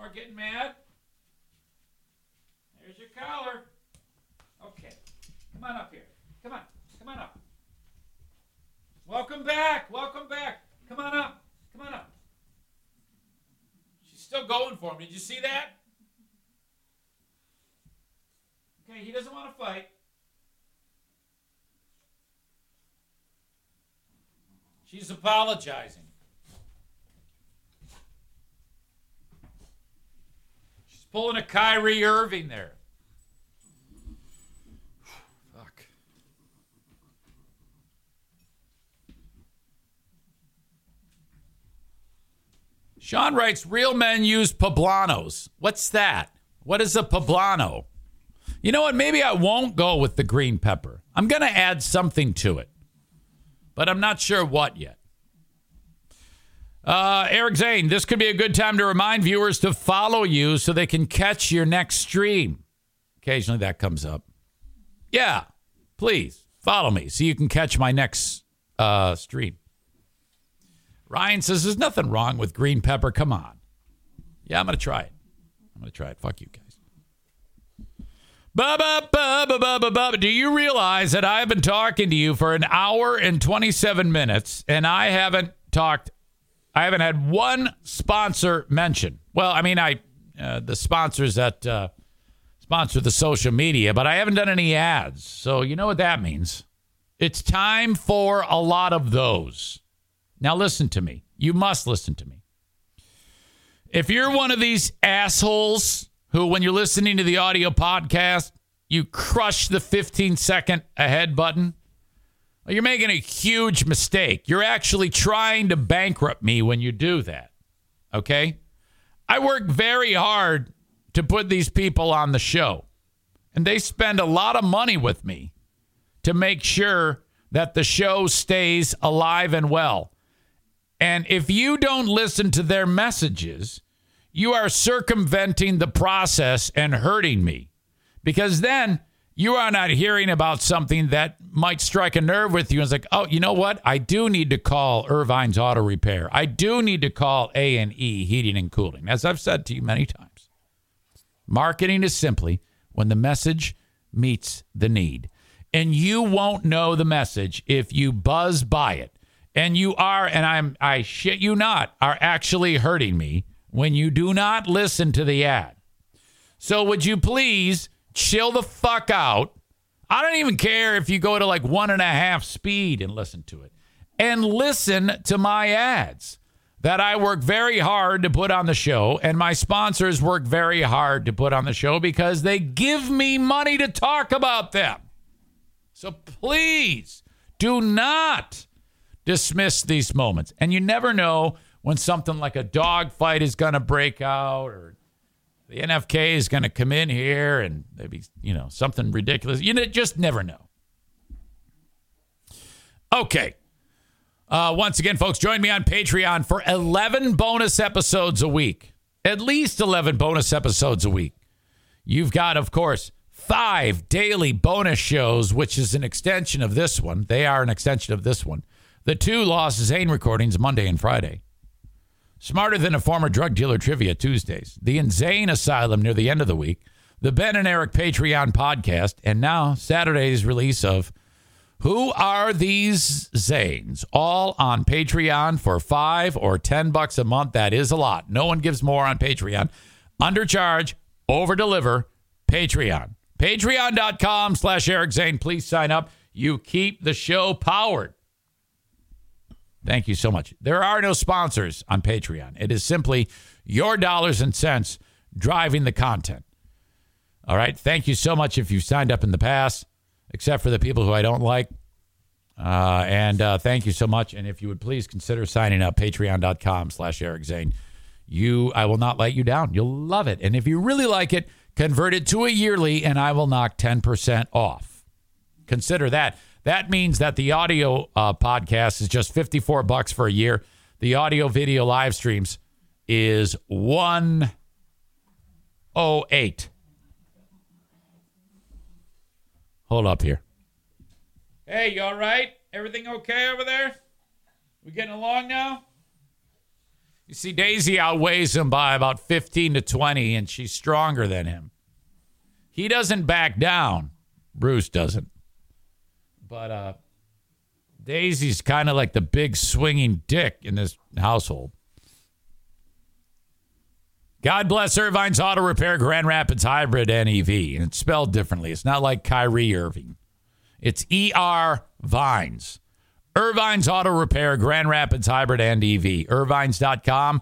More getting mad? There's your collar. Okay. Come on up here. Come on. Come on up. Welcome back. Welcome back. Come on up. Come on up. She's still going for him. Did you see that? Okay, he doesn't want to fight. She's apologizing. Pulling a Kyrie Irving there. Fuck. Sean writes, real men use poblanos. What's that? What is a poblano? You know what? Maybe I won't go with the green pepper. I'm going to add something to it, but I'm not sure what yet. Uh, Eric Zane, this could be a good time to remind viewers to follow you so they can catch your next stream. Occasionally that comes up. Yeah, please follow me so you can catch my next uh, stream. Ryan says there's nothing wrong with green pepper. Come on. Yeah, I'm going to try it. I'm going to try it. Fuck you guys. Bubba, bubba, bubba, bubba. Do you realize that I've been talking to you for an hour and 27 minutes and I haven't talked, I haven't had one sponsor mention. Well, I mean, I, uh, the sponsors that uh, sponsor the social media, but I haven't done any ads. So you know what that means. It's time for a lot of those. Now, listen to me. You must listen to me. If you're one of these assholes who, when you're listening to the audio podcast, you crush the 15 second ahead button, you're making a huge mistake. You're actually trying to bankrupt me when you do that. Okay? I work very hard to put these people on the show, and they spend a lot of money with me to make sure that the show stays alive and well. And if you don't listen to their messages, you are circumventing the process and hurting me. Because then you are not hearing about something that might strike a nerve with you. It's like, oh, you know what? I do need to call Ervine's Auto Repair. I do need to call A and E Heating and Cooling. As I've said to you many times, marketing is simply when the message meets the need. and you won't know the message if you buzz by it. And you are, and I'm, I shit you not, are actually hurting me when you do not listen to the ad. So would you please chill the fuck out? I don't even care if you go to like one and a half speed and listen to it. And listen to my ads that I work very hard to put on the show, and my sponsors work very hard to put on the show because they give me money to talk about them. So please do not dismiss these moments. And you never know when something like a dog fight is going to break out or the NFK is going to come in here and maybe, you know, something ridiculous. You just never know. Okay. Uh, once again, folks, join me on Patreon for 11 bonus episodes a week. At least 11 bonus episodes a week. You've got, of course, five daily bonus shows, which is an extension of this one. They are an extension of this one. The two Lost Zane recordings, Monday and Friday. Smarter Than a Former Drug Dealer Trivia Tuesdays. The Insane Asylum near the end of the week. The Ben and Eric Patreon podcast. And now Saturday's release of who are these Zanes? All on Patreon for five or ten bucks a month. That is a lot. No one gives more on Patreon. Undercharge, over deliver, Patreon. Patreon.com slash Eric Zane. Please sign up. You keep the show powered. Thank you so much. There are no sponsors on Patreon. It is simply your dollars and cents driving the content. All right. Thank you so much if you've signed up in the past except for the people who I don't like. Uh, and uh, thank you so much. And if you would please consider signing up, patreon.com slash Eric Zane. You, I will not let you down. You'll love it. And if you really like it, convert it to a yearly and I will knock 10% off. Consider that. That means that the audio uh, podcast is just 54 bucks for a year. The audio video live streams is 108. Hold up here. Hey, you all right? Everything okay over there? We getting along now? You see, Daisy outweighs him by about 15 to 20, and she's stronger than him. He doesn't back down. Bruce doesn't. But uh, Daisy's kind of like the big swinging dick in this household. God bless Ervine's Auto Repair Grand Rapids Hybrid NEV. And it's spelled differently. It's not like Kyrie Irving. It's ER Vines. Ervine's Auto Repair Grand Rapids Hybrid and NEV. Ervines.com.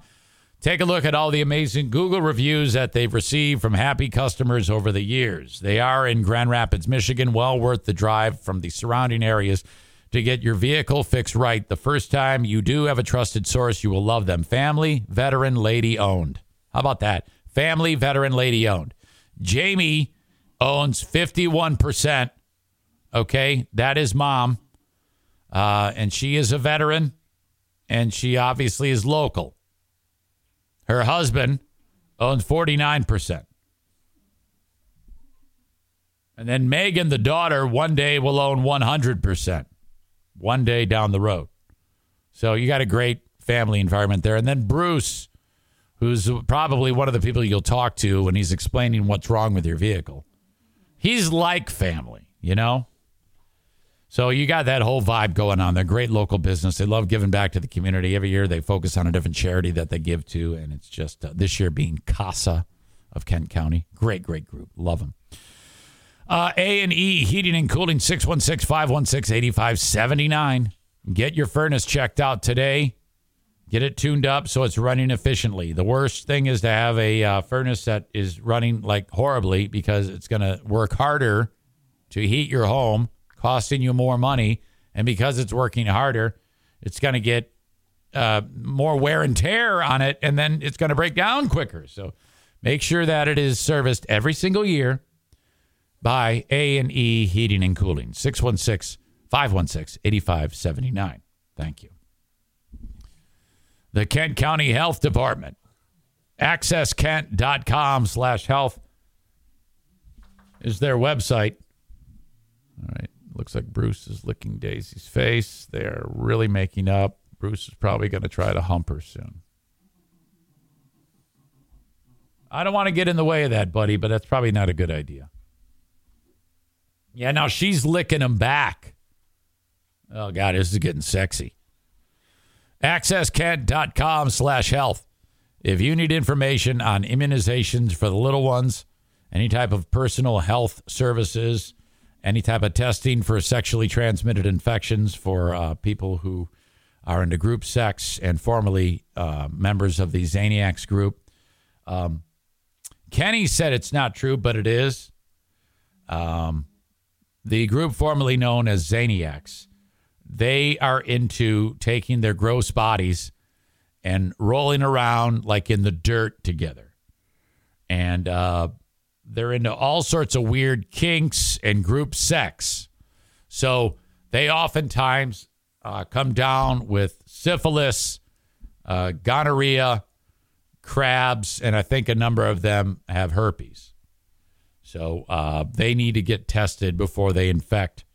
Take a look at all the amazing Google reviews that they've received from happy customers over the years. They are in Grand Rapids, Michigan. Well worth the drive from the surrounding areas to get your vehicle fixed right the first time. You do have a trusted source. You will love them. Family, veteran, lady owned. How about that? Family veteran lady owned. Jamie owns 51%. Okay. That is mom. Uh, and she is a veteran and she obviously is local. Her husband owns 49%. And then Megan, the daughter, one day will own 100%. One day down the road. So you got a great family environment there. And then Bruce who's probably one of the people you'll talk to when he's explaining what's wrong with your vehicle. He's like family, you know? So you got that whole vibe going on. They're great local business. They love giving back to the community. Every year they focus on a different charity that they give to, and it's just uh, this year being CASA of Kent County. Great, great group. Love them. Uh, A and E Heating and Cooling 616-516-8579. Get your furnace checked out today. Get it tuned up so it's running efficiently. The worst thing is to have a uh, furnace that is running like horribly because it's going to work harder to heat your home, costing you more money. And because it's working harder, it's going to get uh, more wear and tear on it, and then it's going to break down quicker. So make sure that it is serviced every single year by A and E Heating and Cooling. 616 516 8579. Thank you the Kent County Health Department. AccessKent.com slash health is their website. All right. Looks like Bruce is licking Daisy's face. They are really making up. Bruce is probably going to try to hump her soon. I don't want to get in the way of that, buddy, but that's probably not a good idea. Yeah, now she's licking him back. Oh, God, this is getting sexy. AccessKent.com slash health. If you need information on immunizations for the little ones, any type of personal health services, any type of testing for sexually transmitted infections for uh, people who are into group sex and formerly uh, members of the Zaniacs group. Um, Kenny said it's not true, but it is. Um, the group formerly known as Zaniacs, they are into taking their gross bodies and rolling around like in the dirt together. And uh, they're into all sorts of weird kinks and group sex. So they oftentimes uh, come down with syphilis, uh, gonorrhea, crabs, and I think a number of them have herpes. So uh, they need to get tested before they infect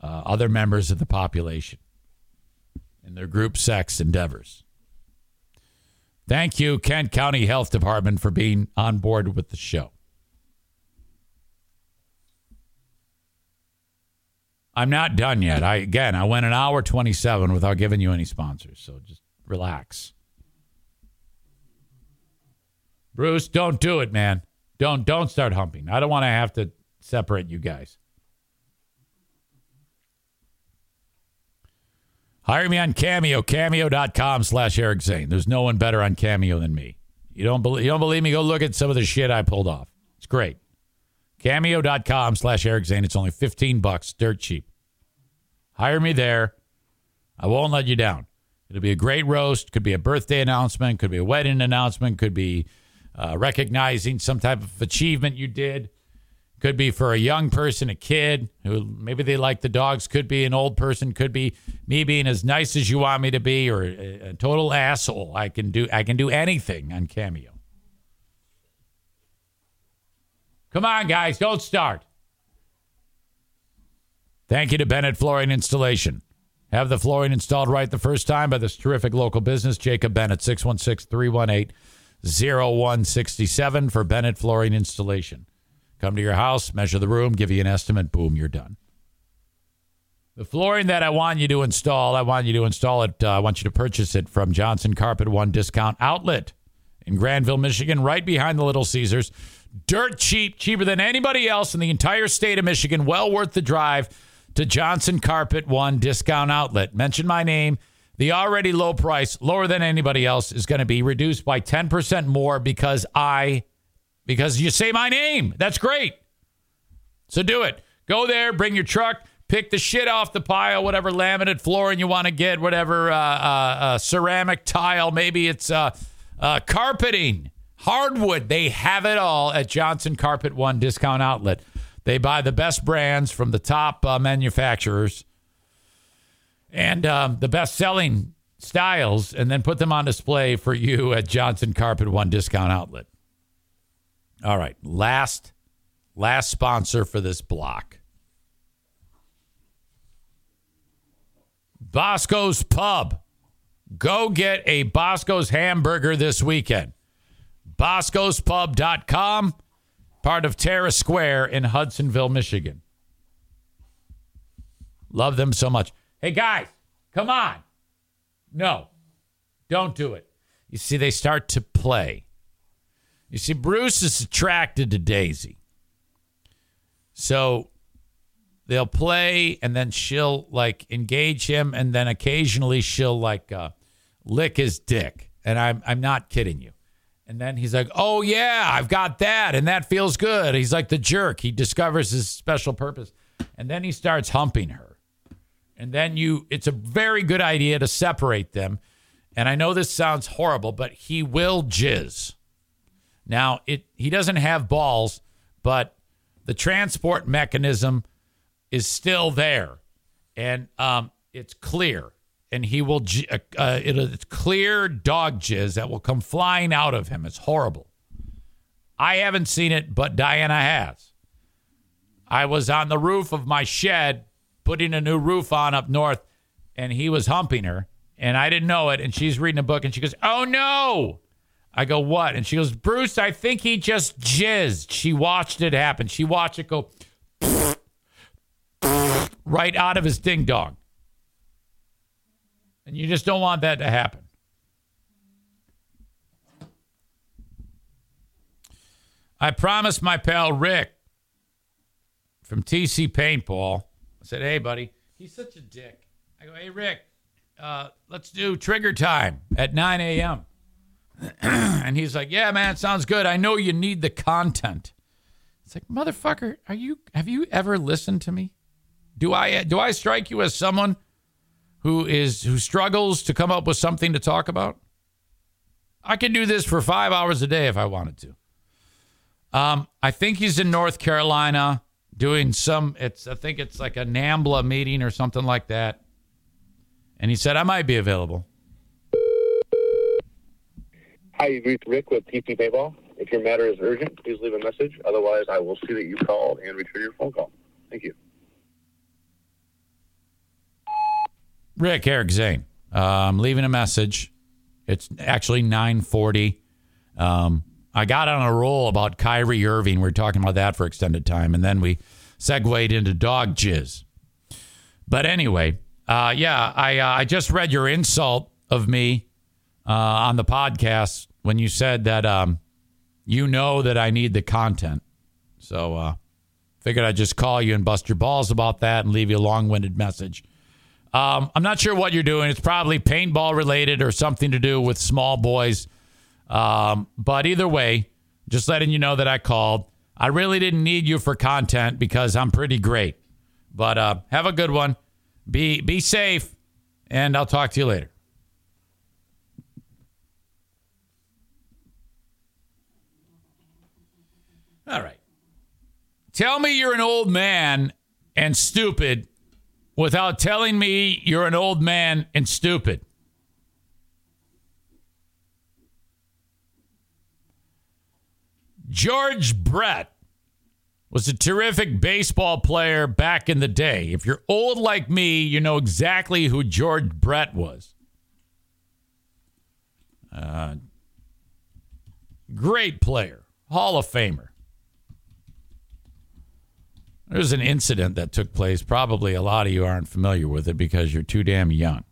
uh, other members of the population in their group sex endeavors. Thank you, Kent County Health Department, for being on board with the show. I'm not done yet. I again, I went an hour 27 without giving you any sponsors, so just relax. Bruce, don't do it, man. Don't don't start humping. I don't want to have to separate you guys. Hire me on Cameo, cameo.com slash Eric Zane. There's no one better on Cameo than me. You don't believe you don't believe me? Go look at some of the shit I pulled off. It's great. Cameo.com slash Eric Zane. It's only 15 bucks, dirt cheap. Hire me there. I won't let you down. It'll be a great roast. Could be a birthday announcement. Could be a wedding announcement. Could be uh, recognizing some type of achievement you did. Could be for a young person, a kid who maybe they like the dogs. Could be an old person. Could be me being as nice as you want me to be, or a, a total asshole. I can do. I can do anything on Cameo. Come on, guys, don't start. Thank you to Bennett Flooring Installation. Have the flooring installed right the first time by this terrific local business, Jacob Bennett, 616 318 0167 for Bennett Flooring Installation. Come to your house, measure the room, give you an estimate, boom, you're done. The flooring that I want you to install, I want you to install it, uh, I want you to purchase it from Johnson Carpet One Discount Outlet in Grandville, Michigan, right behind the Little Caesars. Dirt cheap, cheaper than anybody else in the entire state of Michigan. Well worth the drive to Johnson Carpet One Discount Outlet. Mention my name. The already low price, lower than anybody else, is going to be reduced by 10% more because I, because you say my name. That's great. So do it. Go there, bring your truck, pick the shit off the pile, whatever laminate flooring you want to get, whatever uh, uh, uh, ceramic tile, maybe it's uh, uh, carpeting, hardwood. They have it all at Johnson Carpet One Discount Outlet. They buy the best brands from the top uh, manufacturers and um, the best selling styles and then put them on display for you at Johnson Carpet One Discount Outlet. All right, last last sponsor for this block. Bosco's Pub. Go get a Bosco's hamburger this weekend. Bosco'sPub.com, part of Terra Square in Hudsonville, Michigan. Love them so much. Hey, guys, come on. No, don't do it. You see, they start to play. You see, Bruce is attracted to Daisy. So they'll play and then she'll like engage him and then occasionally she'll like uh, lick his dick. And I'm, I'm not kidding you. And then he's like, oh, yeah, I've got that. And that feels good. He's like the jerk. He discovers his special purpose. And then he starts humping her. And then you, it's a very good idea to separate them. And I know this sounds horrible, but he will jizz. Now, it he doesn't have balls, but the transport mechanism is still there. And um, it's clear. And he will, uh, uh, it, it's clear dog jizz that will come flying out of him. It's horrible. I haven't seen it, but Diana has. I was on the roof of my shed putting a new roof on up north, and he was humping her, and I didn't know it. And she's reading a book, and she goes, "Oh no!" I go, "What?" And she goes, "Bruce, I think he just jizzed." She watched it happen. She watched it go, [laughs] right out of his ding dong. And you just don't want that to happen. I promised my pal Rick from TC Paintball. I said, hey, buddy, he's such a dick. I go, hey, Rick, uh, let's do trigger time at 9 a.m. [clears throat] and he's like, yeah, man, sounds good. I know you need the content. It's like, motherfucker, are you, have you ever listened to me? Do I, do I strike you as someone who is, who struggles to come up with something to talk about? I could do this for five hours a day if I wanted to. Um, I think he's in North Carolina doing some. It's I think it's like a NAMBLA meeting or something like that. And he said I might be available. Hi, you've reached Rick with TC Paintball. If your matter is urgent, please leave a message. Otherwise, I will see that you called and return your phone call. Thank you. Rick Eric Zane. Uh, I'm leaving a message. It's actually 9:40. Um, I got on a roll about Kyrie Irving. We were talking about that for extended time, and then we segued into dog jizz. But anyway, uh, yeah, I uh, I just read your insult of me uh, on the podcast when you said that um, you know that I need the content. So uh, figured I'd just call you and bust your balls about that and leave you a long-winded message. Um, I'm not sure what you're doing. It's probably paintball related or something to do with small boys. Um, but either way, just letting you know that I called. I really didn't need you for content because I'm pretty great. But uh, have a good one. Be be safe, and I'll talk to you later. All right. Tell me you're an old man and stupid without telling me you're an old man and stupid. George Brett was a terrific baseball player back in the day. If you're old like me, you know exactly who George Brett was. Uh, great player, Hall of Famer. There's an incident that took place. Probably a lot of you aren't familiar with it because you're too damn young.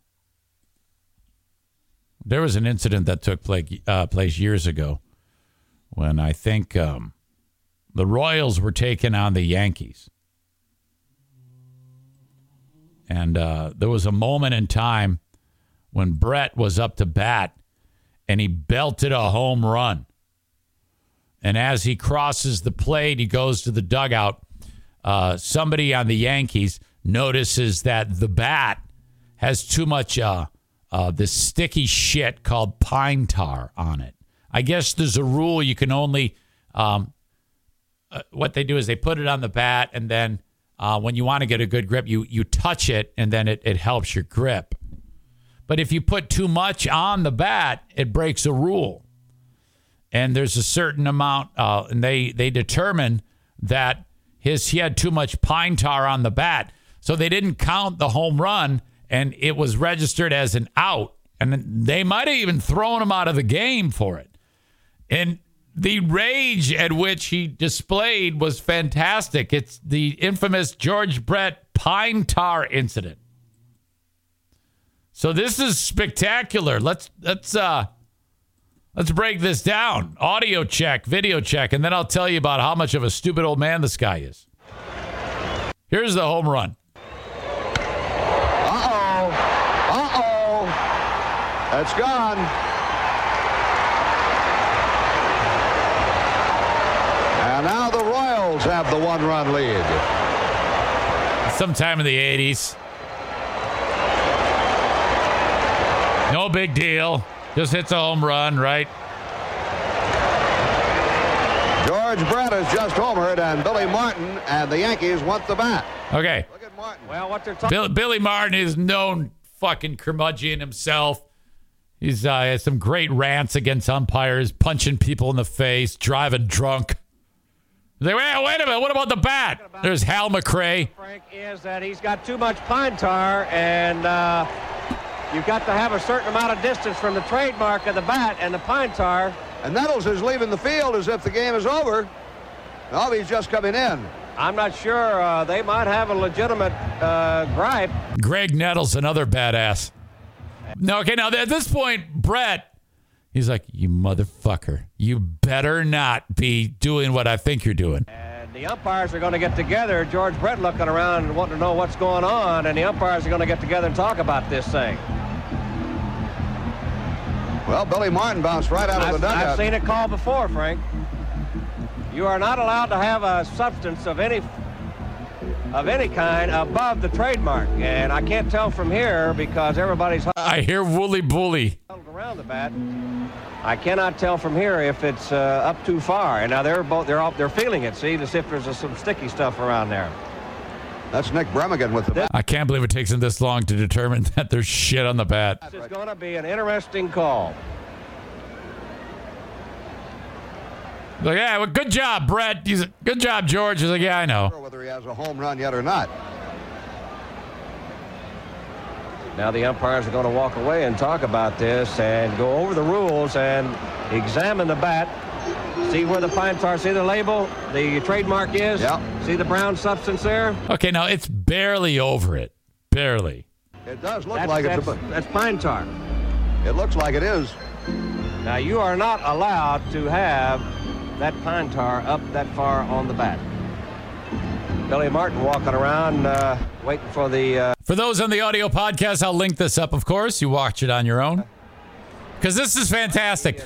There was an incident that took place, uh, place years ago when I think um, the Royals were taking on the Yankees. And uh, there was a moment in time when Brett was up to bat and he belted a home run. And as he crosses the plate, he goes to the dugout. Uh, somebody on the Yankees notices that the bat has too much uh, uh, this sticky shit called pine tar on it. I guess there's a rule you can only. Um, uh, what they do is they put it on the bat, and then uh, when you want to get a good grip, you you touch it, and then it, it helps your grip. But if you put too much on the bat, it breaks a rule. And there's a certain amount, uh, and they they determine that his he had too much pine tar on the bat, so they didn't count the home run, and it was registered as an out, and they might have even thrown him out of the game for it. And the rage at which he displayed was fantastic. It's the infamous George Brett pine tar incident. So this is spectacular. Let's let's uh let's break this down. Audio check, video check, and then I'll tell you about how much of a stupid old man this guy is. Here's the home run. Uh-oh. Uh-oh. That's gone. And now the Royals have the one-run lead. Sometime in the 80s. No big deal. Just hits a home run, right? George Brett has just homered, and Billy Martin and the Yankees want the bat. Okay. Look at Martin. Well, what they're talking Bill, Billy Martin is known fucking curmudgeon himself. He's uh, has some great rants against umpires, punching people in the face, driving drunk. They wait, wait a minute. What about the bat? There's Hal McRae. Frank is that he's got too much pine tar, and uh, you've got to have a certain amount of distance from the trademark of the bat and the pine tar. And Nettles is leaving the field as if the game is over. Oh, he's just coming in. I'm not sure. Uh, they might have a legitimate uh, gripe. Graig Nettles, another badass. No, okay, now at this point, Brett, he's like, you motherfucker, you better not be doing what I think you're doing. And the umpires are going to get together. George Brett looking around and wanting to know what's going on, and the umpires are going to get together and talk about this thing. Well, Billy Martin bounced right out of I've, the dugout. I've seen it called before, Frank. You are not allowed to have a substance of any of any kind above the trademark, and I can't tell from here because everybody's I hear woolly bully. around the bat. I cannot tell from here if it's uh, up too far. And now they're both they're all, they're feeling it. See, to see if there's some sticky stuff around there. That's Nick Bremigan with the bat. I can't believe it takes him this long to determine [laughs] that there's shit on the bat. This is going to be an interesting call. Like, yeah, well, good job, Brett. He's good job, George. He's like, yeah, I know. Whether he has a home run yet or not. Now the umpires are going to walk away and talk about this and go over the rules and examine the bat. See where the pine tar, see the label, the trademark is? Yeah. See the brown substance there? Okay, now it's barely over it. Barely. It does look That's, like that's, it's a, that's pine tar. It looks like it is. Now you are not allowed to have that pine tar up that far on the bat. Billy Martin walking around uh, waiting for the uh, For those on the audio podcast, I'll link this up, of course. You watch it on your own. Because this is fantastic.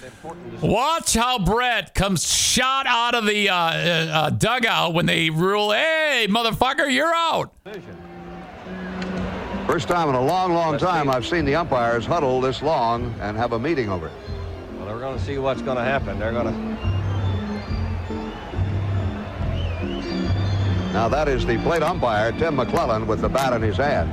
Watch how Brett comes shot out of the uh, uh, uh, dugout when they rule, hey, motherfucker, you're out. First time in a long, long time I've seen the umpires huddle this long and have a meeting over it. Well, we're going to see what's going to happen. They're going to. Now that is the plate umpire, Tim McClelland, with the bat in his hand.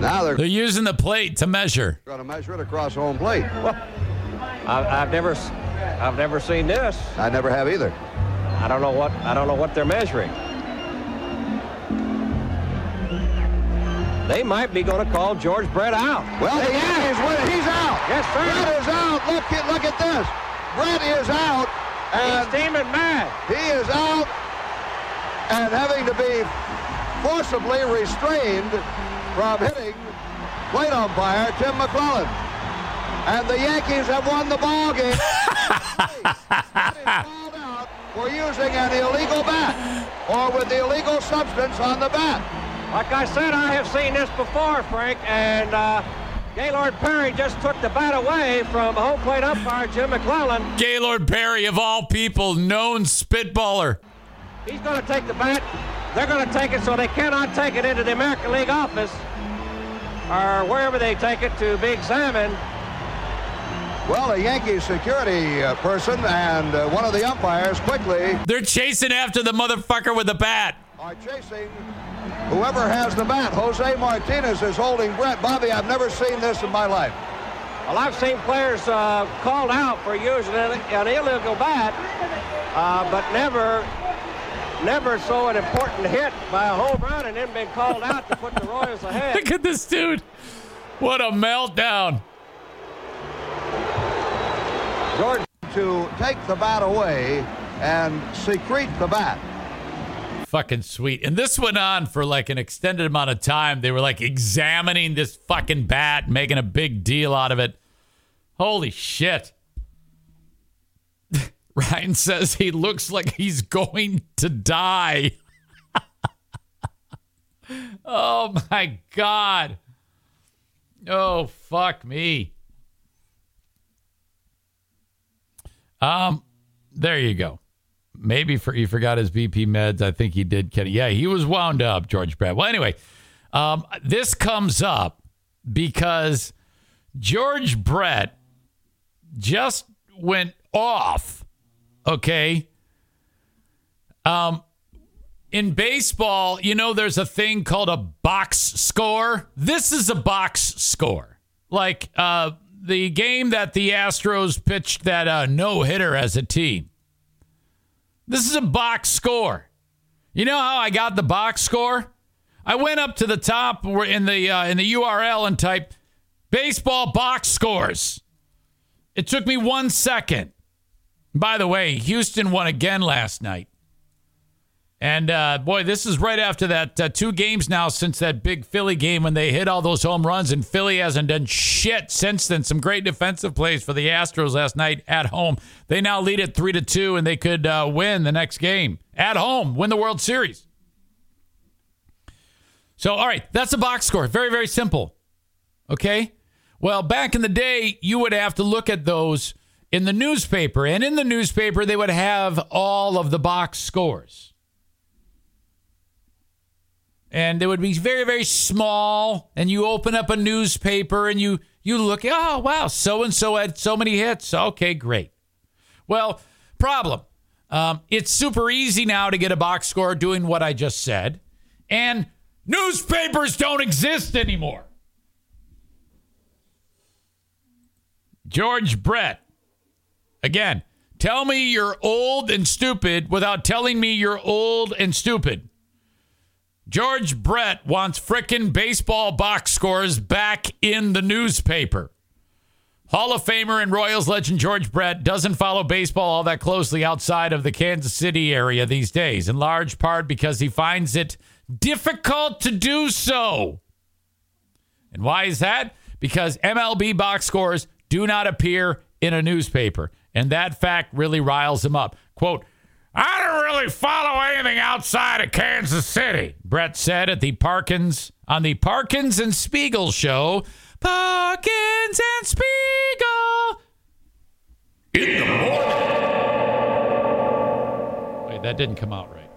Now they're They're using the plate to measure. going to measure it across home plate. I, I've never, s- I've never seen this. I never have either. I don't know what, I don't know what they're measuring. They might be going to call George Brett out. Well, the Yankees win it. He's out. Yes, sir. Brett is out. Look at look at this. Brett is out. And He's steaming mad. He is out and having to be forcibly restrained from hitting plate umpire Tim McClelland. And the Yankees have won the ball game. for [laughs] using an illegal bat or with the illegal substance on the bat. Like I said, I have seen this before, Frank, and uh, Gaylord Perry just took the bat away from home plate umpire Jim McClelland. Gaylord Perry, of all people, known spitballer. He's going to take the bat. They're going to take it so they cannot take it into the American League office or wherever they take it to be examined. Well, a Yankees security uh, person and uh, one of the umpires quickly They're chasing after the motherfucker with the bat. are chasing whoever has the bat. Jose Martinez is holding Brett. Bobby, I've never seen this in my life. Well, I've seen players uh, called out for using an, an illegal bat, uh, but never, never so an important hit by a home run and then been called out to put the Royals [laughs] ahead. Look at this dude. What a meltdown. George to take the bat away and secrete the bat. Fucking sweet. And this went on for like an extended amount of time. They were like examining this fucking bat, making a big deal out of it. Holy shit. Ryan says he looks like he's going to die. [laughs] oh my God. Oh, fuck me. Um, there you go. Maybe for he forgot his BP meds. I think he did. Kenny. Yeah, he was wound up, George Brett. Well, anyway, um, this comes up because George Brett just went off. Okay. Um, in baseball, you know, there's a thing called a box score. This is a box score. Like uh, the game that the Astros pitched that uh, no hitter as a team. This is a box score. You know how I got the box score? I went up to the top in the uh, in the URL and typed baseball box scores. It took me one second. By the way, Houston won again last night. And uh, boy, this is right after that uh, two games now since that big Philly game when they hit all those home runs, and Philly hasn't done shit since then. Some great defensive plays for the Astros last night at home. They now lead it three to two, and they could uh, win the next game at home, win the World Series. So, all right, that's a box score. Very, very simple. Okay. Well, back in the day, you would have to look at those in the newspaper, and in the newspaper, they would have all of the box scores. And they would be very very small and you open up a newspaper and you you look oh wow so and so had so many hits. Okay great. Well problem. Um, it's super easy now to get a box score doing what i just said and newspapers don't exist anymore. George brett again tell me you're old and stupid without telling me you're old and stupid George Brett wants frickin' baseball box scores back in the newspaper. Hall of Famer and Royals legend George Brett doesn't follow baseball all that closely outside of the Kansas City area these days, in large part because he finds it difficult to do so. And why is that? Because MLB box scores do not appear in a newspaper. And that fact really riles him up. Quote, I don't really follow anything outside of Kansas City, Brett said at the Parkins on the Parkins and Spiegel show. Parkins and Spiegel in the morning. Wait, that didn't come out right.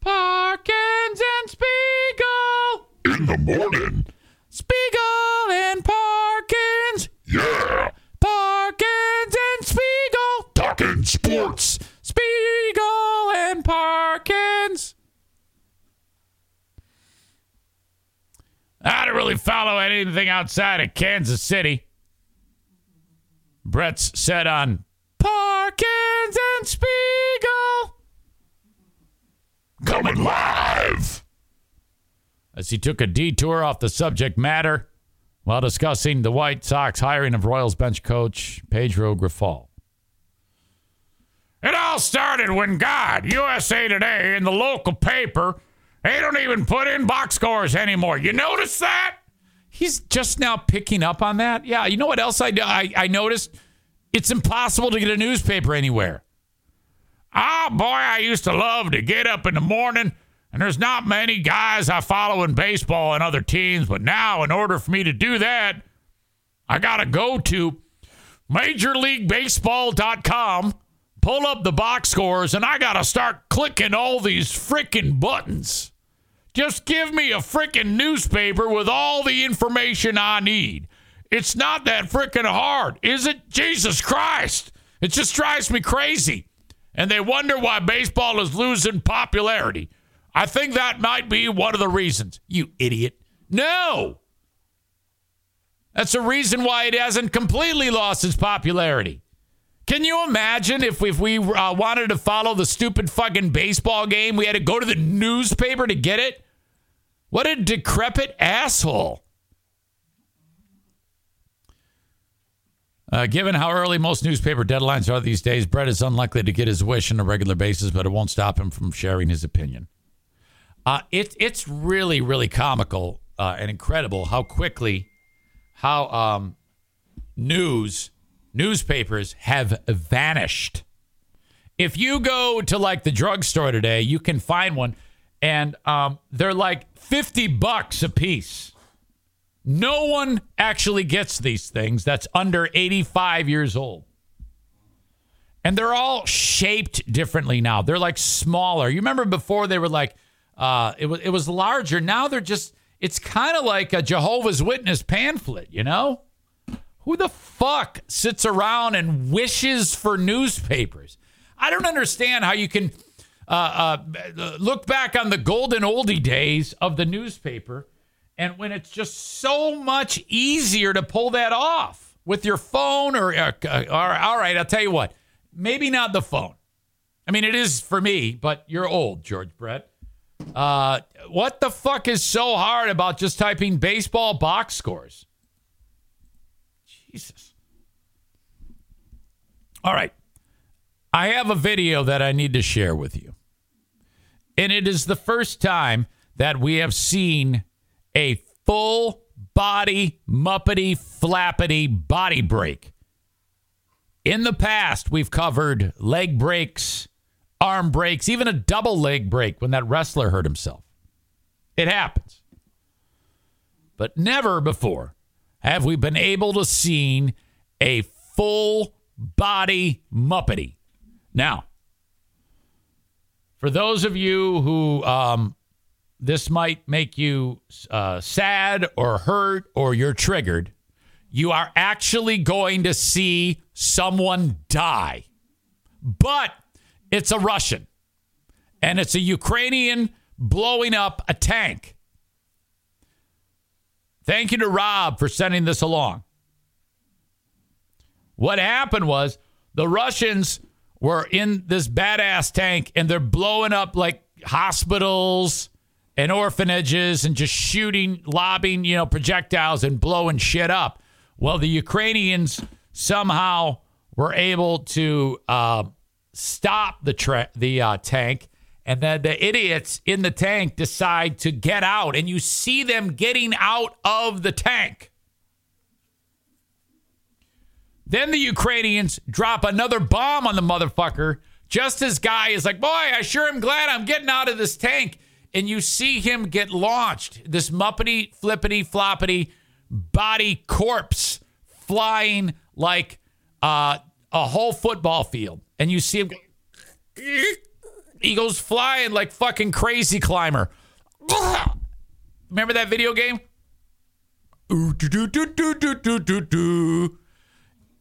Parkins and Spiegel in the morning. Spiegel and Parkins. Yeah. Talking sports. Spiegel and Parkins. I don't really follow anything outside of Kansas City. Brett's said on Parkins and Spiegel. Coming live. As he took a detour off the subject matter while discussing the White Sox hiring of Royals bench coach Pedro Grifol. It all started when God, USA Today, in the local paper, they don't even put in box scores anymore. You notice that? He's just now picking up on that. Yeah, you know what else I, I, I noticed? It's impossible to get a newspaper anywhere. Ah, oh, boy, I used to love to get up in the morning, and there's not many guys I follow in baseball and other teams, but now, in order for me to do that, I got to go to MajorLeagueBaseball.com pull up the box scores and I got to start clicking all these freaking buttons. Just give me a freaking newspaper with all the information I need. It's not that freaking hard, is it? Jesus Christ. It just drives me crazy. And they wonder why baseball is losing popularity. I think that might be one of the reasons. You idiot. No. That's the reason why it hasn't completely lost its popularity. Can you imagine if, if we uh, wanted to follow the stupid fucking baseball game, we had to go to the newspaper to get it? What a decrepit asshole. Uh, given how early most newspaper deadlines are these days, Brett is unlikely to get his wish on a regular basis, but it won't stop him from sharing his opinion. Uh, it, it's really, really comical uh, and incredible how quickly how um, news newspapers have vanished. If you go to like the drugstore today, you can find one, and um, they're like 50 bucks a piece. No one actually gets these things that's under 85 years old. And they're all shaped differently now. They're like smaller. You remember before they were like, uh, it was it was larger. Now they're just. It's kind of like a Jehovah's Witness pamphlet, you know. Who the fuck sits around and wishes for newspapers? I don't understand how you can uh, uh, look back on the golden oldie days of the newspaper and when it's just so much easier to pull that off with your phone or, uh, uh all right, I'll tell you what, maybe not the phone. I mean, it is for me, but you're old, George Brett. Uh, what the fuck is so hard about just typing baseball box scores? Jesus. All right. I have a video that I need to share with you. And it is the first time that we have seen a full body, muppety, flappity body break. In the past, we've covered leg breaks, arm breaks, even a double leg break when that wrestler hurt himself. It happens. But never before have we been able to see a full body muppety. Now, for those of you who um, this might make you uh, sad or hurt or you're triggered, you are actually going to see someone die. But it's a Russian and it's a Ukrainian blowing up a tank. Thank you to Rob for sending this along. What happened was the Russians were in this badass tank and they're blowing up like hospitals and orphanages and just shooting, lobbing, you know, projectiles and blowing shit up. Well, the Ukrainians somehow were able to uh, stop the tra- the uh, tank, and then the idiots in the tank decide to get out, and you see them getting out of the tank. Then the Ukrainians drop another bomb on the motherfucker. Just as guy is like, boy, I sure am glad I'm getting out of this tank. And you see him get launched. This muppety, flippity, floppity body corpse flying like uh, a whole football field. And you see him go, he goes flying like fucking crazy climber. [laughs] Remember that video game?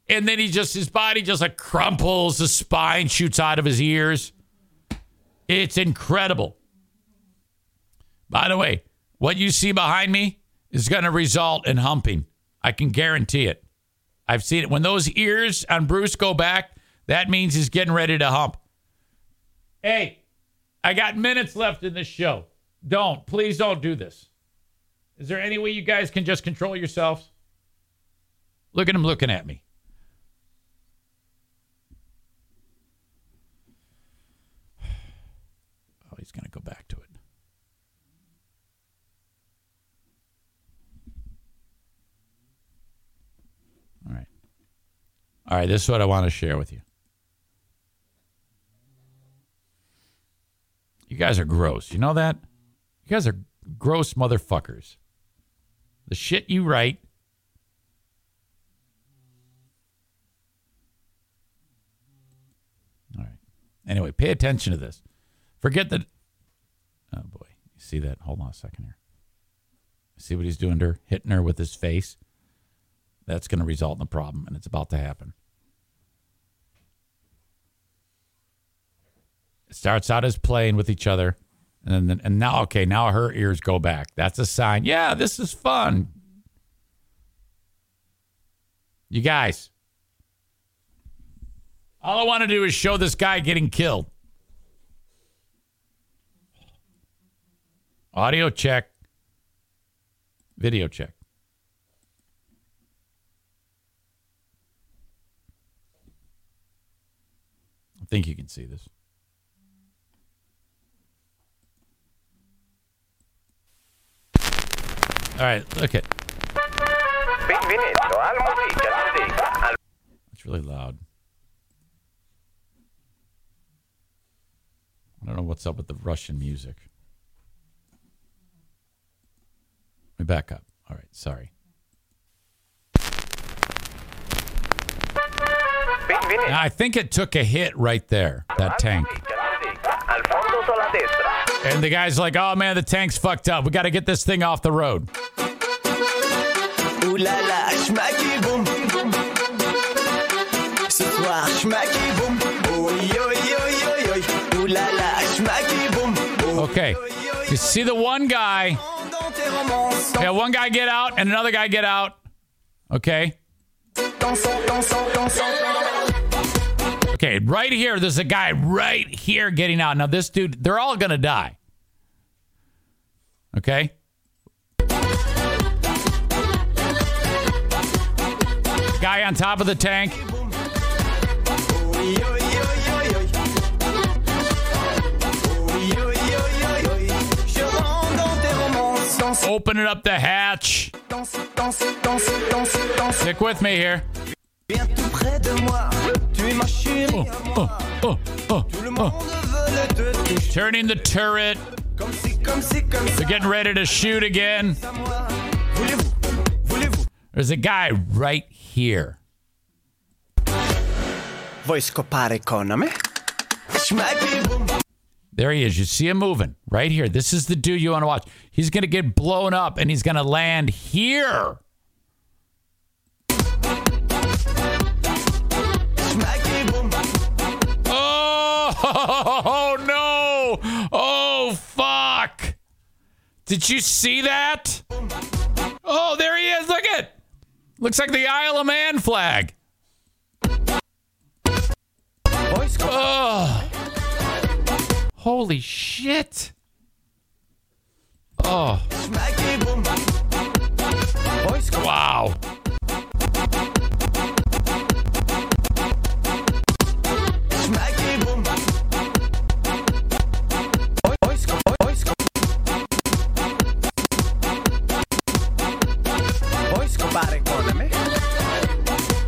And then he just, his body just like crumples, the spine shoots out of his ears. It's incredible. By the way, what you see behind me is going to result in humping. I can guarantee it. I've seen it. When those ears on Bruce go back, that means he's getting ready to hump. Hey, I got minutes left in this show. Don't, please don't do this. Is there any way you guys can just control yourselves? Look at him looking at me. [sighs] Oh, he's going to go back to it. All right. All right, this is what I want to share with you. You guys are gross. You know that? You guys are gross motherfuckers. The shit you write. All right. Anyway, pay attention to this. Forget that. Oh boy, you see that? Hold on a second here. See what he's doing to her, hitting her with his face. That's going to result in a problem, and it's about to happen. Starts out as playing with each other, and then and now okay, now her ears go back. That's a sign. Yeah, this is fun. You guys, all I want to do is show this guy getting killed. Audio check. Video check. I think you can see this. All right, look it. Benvenuto al Musica Musica. Al- It's really loud. I don't know what's up with the Russian music. Let me back up. All right, sorry. I think it took a hit right there, that tank. Al fondo. And the guy's like, oh man, the tank's fucked up. We got to get this thing off the road. Là là, boum. Ce soir, boum. Là boum. Okay. You see the one guy. Yeah, one guy get out and another guy get out. Okay. Okay, right here, there's a guy right here getting out. Now, this dude, they're all going to die. Okay. Guy on top of the tank. Danse, Opening up the hatch. Stick with me here. Viens tout près de moi. Tu es ma chérie à moi. Oh, oh, Tout le oh. monde veut. Turning the turret. Comme si, comme si, comme They're getting ready to shoot again. à moi. Voulez-vous, voulez-vous. There's a guy right here. Vuoi scopare con eh? me? There he is. You see him moving right here. This is the dude you want to watch. He's going to get blown up and he's going to land here. Oh, no. Oh, fuck. Did you see that? Oh, there he is. Look at. Looks like the Isle of Man flag. Oh. Holy shit. Oh. Wow.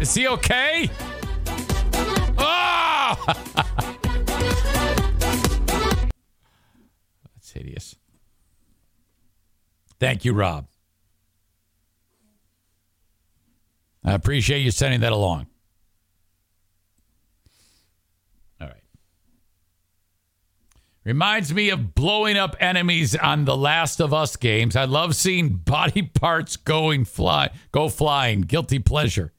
Is he okay? Oh! [laughs] That's hideous. Thank you, Rob. I appreciate you sending that along. All right. Reminds me of blowing up enemies on the Last of Us games. I love seeing body [laughs] parts going fly, go flying. Guilty pleasure.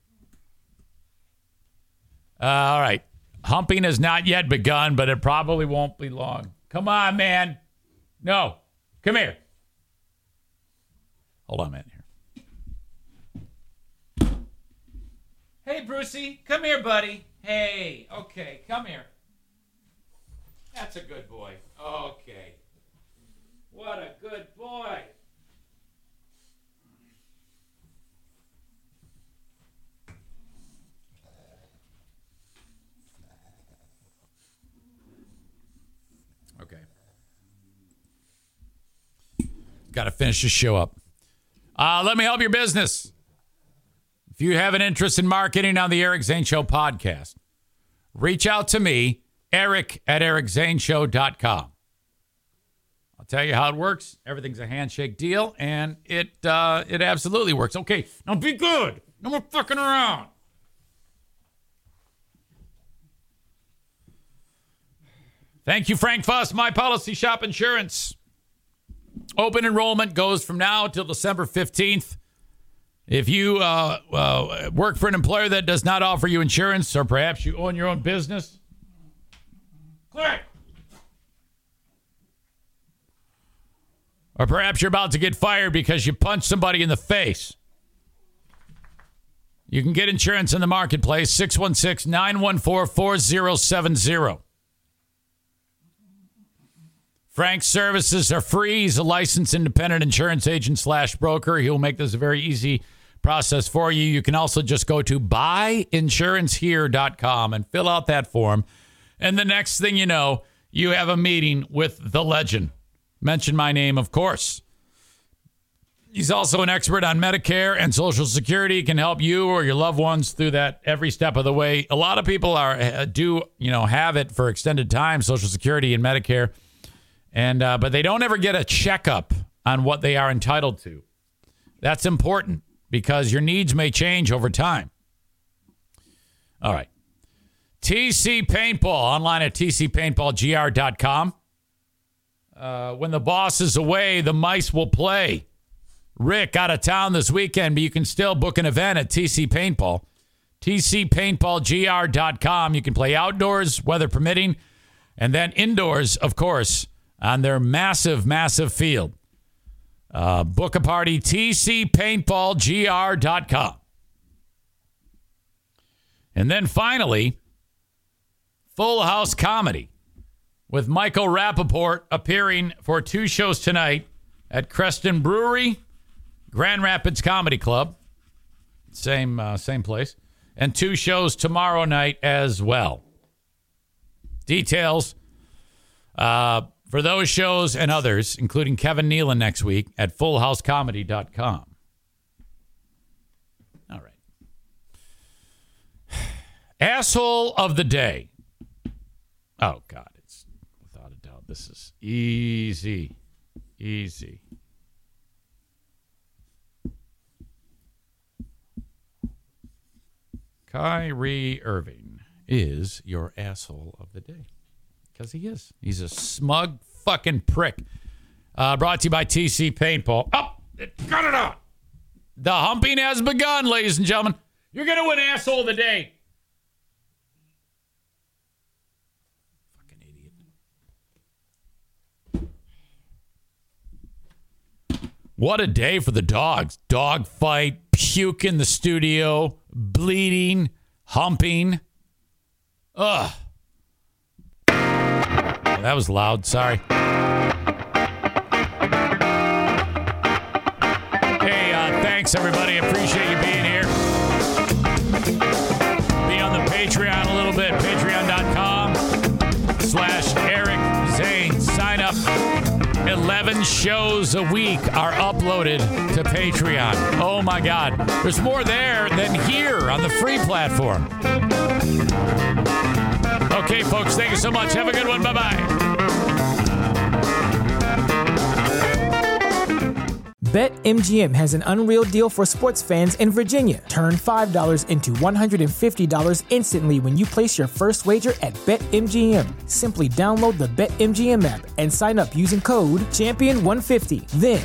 Uh, all right. Humping has not yet begun, but it probably won't be long. Come on, man. No. Come here. Hold on a minute here. Hey, Brucey. Come here, buddy. Hey. Okay. Come here. That's a good boy. Okay. What a good boy. Okay. Got to finish the show up. Uh, let me help your business. If you have an interest in marketing on the Eric Zane Show podcast, reach out to me, Eric at ericzaneshow.com. I'll tell you how it works. Everything's a handshake deal, and it uh, it absolutely works. Okay, now be good. No more fucking around. Thank you, Frank Fuss, My Policy Shop Insurance. Open enrollment goes from now till December 15th. If you uh, uh, work for an employer that does not offer you insurance, or perhaps you own your own business, click. Or perhaps you're about to get fired because you punched somebody in the face. You can get insurance in the marketplace 616 914 4070. Frank's services are free. He's a licensed independent insurance agent slash broker. He'll make this a very easy process for you. You can also just go to buyinsurancehere.com and fill out that form. And the next thing you know, you have a meeting with the legend. Mention my name, of course. He's also an expert on Medicare and Social Security. He can help you or your loved ones through that every step of the way. A lot of people are uh, do you know have it for extended time, Social Security and Medicare, and uh, but they don't ever get a checkup on what they are entitled to. That's important because your needs may change over time. All right. TC Paintball online at tcpaintballgr.com. Uh, when the boss is away, the mice will play. Rick out of town this weekend, but you can still book an event at TC Paintball. TCPaintballGR.com. You can play outdoors, weather permitting, and then indoors, of course, on their massive, massive field. Uh, book a party, TCPaintballGR.com. And then finally, Full House Comedy with Michael Rapaport appearing for two shows tonight at Creston Brewery, Grand Rapids Comedy Club, same uh, same place, and two shows tomorrow night as well. Details uh, for those shows and others, including Kevin Nealon next week at fullhousecomedy.com. All right. [sighs] Asshole of the day. Oh, God. It's without a doubt. This is easy. Easy. Kyrie Irving is your asshole of the day. Because he is. He's a smug fucking prick. Uh, brought to you by TC Paintball. Oh, it got it out. The humping has begun, ladies and gentlemen. You're going to win asshole of the day. Fucking idiot. What a day for the dogs. Dog fight, puke in the studio, bleeding, humping. Ugh. That was loud. Sorry. Hey, uh, thanks everybody. Appreciate you being here. Be on the Patreon a little bit. Patreon.com slash Eric Zane. Sign up. 11 shows a week are uploaded to Patreon. Oh my God. There's more there than here on the free platform. Okay, folks, thank you so much. Have a good one. Bye bye. BetMGM has an unreal deal for sports fans in Virginia. Turn $5 into $150 instantly when you place your first wager at BetMGM. Simply download the BetMGM app and sign up using code Champion150. Then,